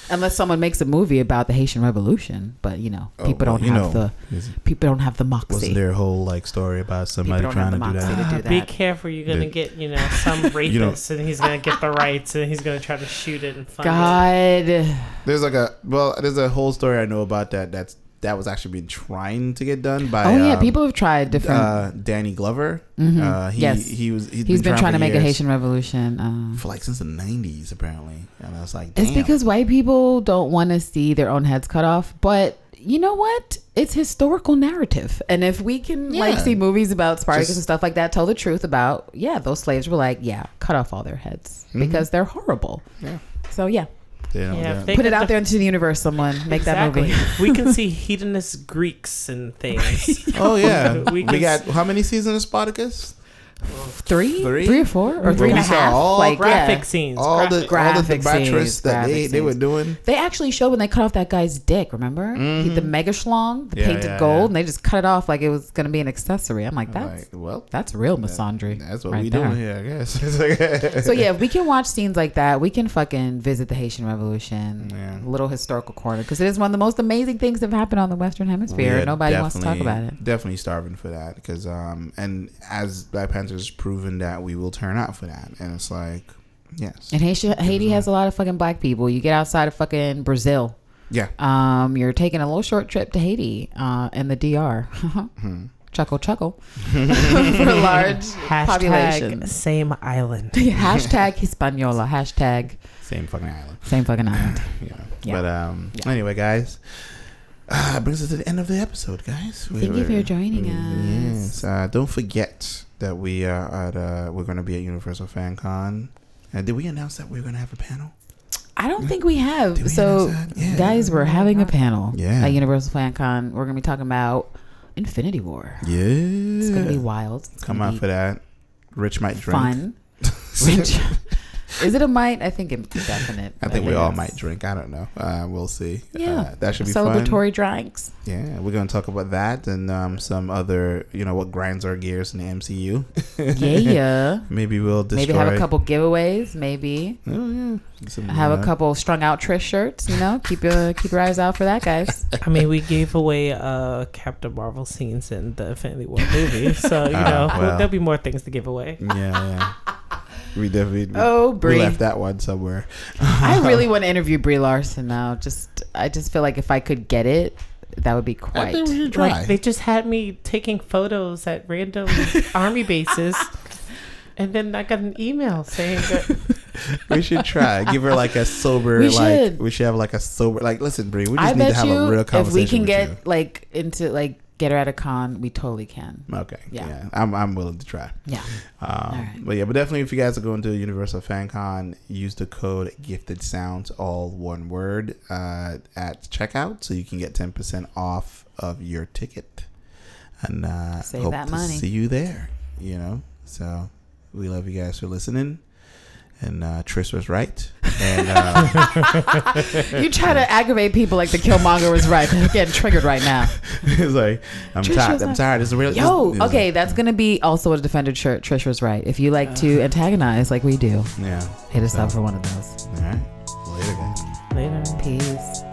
Unless someone makes a movie about the Haitian Revolution. But you know, Oh, people well, don't have know, the people don't have the moxie. Wasn't there a whole like story about somebody trying to do that? to do Be careful, you're gonna The- get you know (laughs) some rapist, and he's gonna get the rights, and he's gonna try to shoot it and fund it. God, There's like a well, there's a whole story I know about that. That's that was actually been trying to get done by. Oh yeah, um, people have tried different. uh, Danny Glover. Mhm. Uh, he, Yes. he was. he's been trying for to make a. Haitian revolution. Um, for like since the '90s, apparently. And I was like, It's because white people don't want to see their own heads cut off. But you know what? It's historical narrative. And if we can like see movies about Spartacus Just- and stuff like that, tell the truth about, yeah, those slaves were like, yeah, cut off all their heads Mm-hmm. because they're horrible. Yeah. So yeah, You know, Yeah, yeah. they put it out def- there into the universe, someone. Make that movie. (laughs) we can see hedonist Greeks and things. (laughs) Oh yeah, (laughs) We we, got s- how many seasons of Spartacus? Three? Three? Three or four? Or We three and a saw half? all like, graphic yeah. scenes. All the graphic. all the debaucherous scenes, that they, graphic they were doing. They actually showed when they cut off that guy's dick, remember? He, the mega schlong, the Mm-hmm. Yeah, painted yeah, gold, yeah. and they just cut it off like it was going to be an accessory. I'm like, I'm that's like, well, that's real misandry. that's what right we there. doing here, I guess. (laughs) (laughs) So yeah, if we can watch scenes like that, we can fucking visit the Haitian Revolution, Yeah. little historical corner, because it is one of the most amazing things that have happened on the Western Hemisphere. Nobody wants to talk about it. Definitely starving for that because, um, and as Black Panther's proven that we will turn out for that, and it's like, yes, And Haiti, Haiti has a lot of fucking black people. You get outside of fucking Brazil, yeah, um, you're taking a little short trip to Haiti uh, and the DR. (laughs) Hmm. Chuckle, chuckle (laughs) for a large Hashtag population. same island. (laughs) hashtag Hispaniola. Hashtag same fucking island. same fucking island. You know. Yeah. But um, Yeah. anyway, guys, uh, brings us to the end of the episode, guys. We- Thank you for we're- joining us. Uh, don't forget that we are at uh, we're going to be at Universal Fan Con. Uh, did we announce that we are going to have a panel? I don't think we have. We so? Yeah. guys, we're having a panel Yeah. at Universal Fan Con. We're going to be talking about Infinity War. Yeah, It's going to be wild. It's Come out for that. Rich might drink. fun. (laughs) Which, is it a might? I think it's definite. I think we all might drink. I don't know. Uh, we'll see. Yeah. uh, that should be fun. Celebratory drinks. Yeah, we're gonna talk about that and um, some other, you know, what grinds our gears in the MCU. Yeah. yeah. (laughs) Maybe we'll destroy. Maybe have a couple giveaways. Maybe Oh yeah. Some, have uh, a couple strung out Trish shirts. You know, keep your keep your eyes out for that, guys. (laughs) I mean, we gave away uh, Captain Marvel scenes in the Infinity War movie, so you Ah, know well. there'll be more things to give away. Yeah, yeah. We definitely. we- Oh, we left that one somewhere. I really (laughs) want to interview Brie Larson now. Just I just feel like if I could get it, that would be I quite. think we should try. Like they just had me taking photos at random (laughs) army bases, and then I got an email saying that (laughs) we should try. Give her like a sober, We like should. we should have like a sober, like listen, Brie. We just I need to bet have you a real if conversation. we can with get you. like into like get her at a con, we totally can. Okay. Yeah. Yeah. I'm I'm willing to try. Yeah. Um, right. But yeah, but definitely if you guys are going to Universal Fan Con, use the code Gifted Sounds, all one word, uh, at checkout, so you can get ten percent off of your ticket. And uh, Save hope that to money. see you there. You know, so we love you guys for listening and uh, Trish was right. And uh, (laughs) you try to aggravate people like the Killmonger was right. You're getting triggered right now. (laughs) it's like I'm Trish tired. I'm like, tired. It's a real. Yo, okay, like, that's gonna be also a defender shirt. Trish was right. If you like to antagonize like we do, yeah, hit us so, up for one of those. All right, later, guys. Later, peace.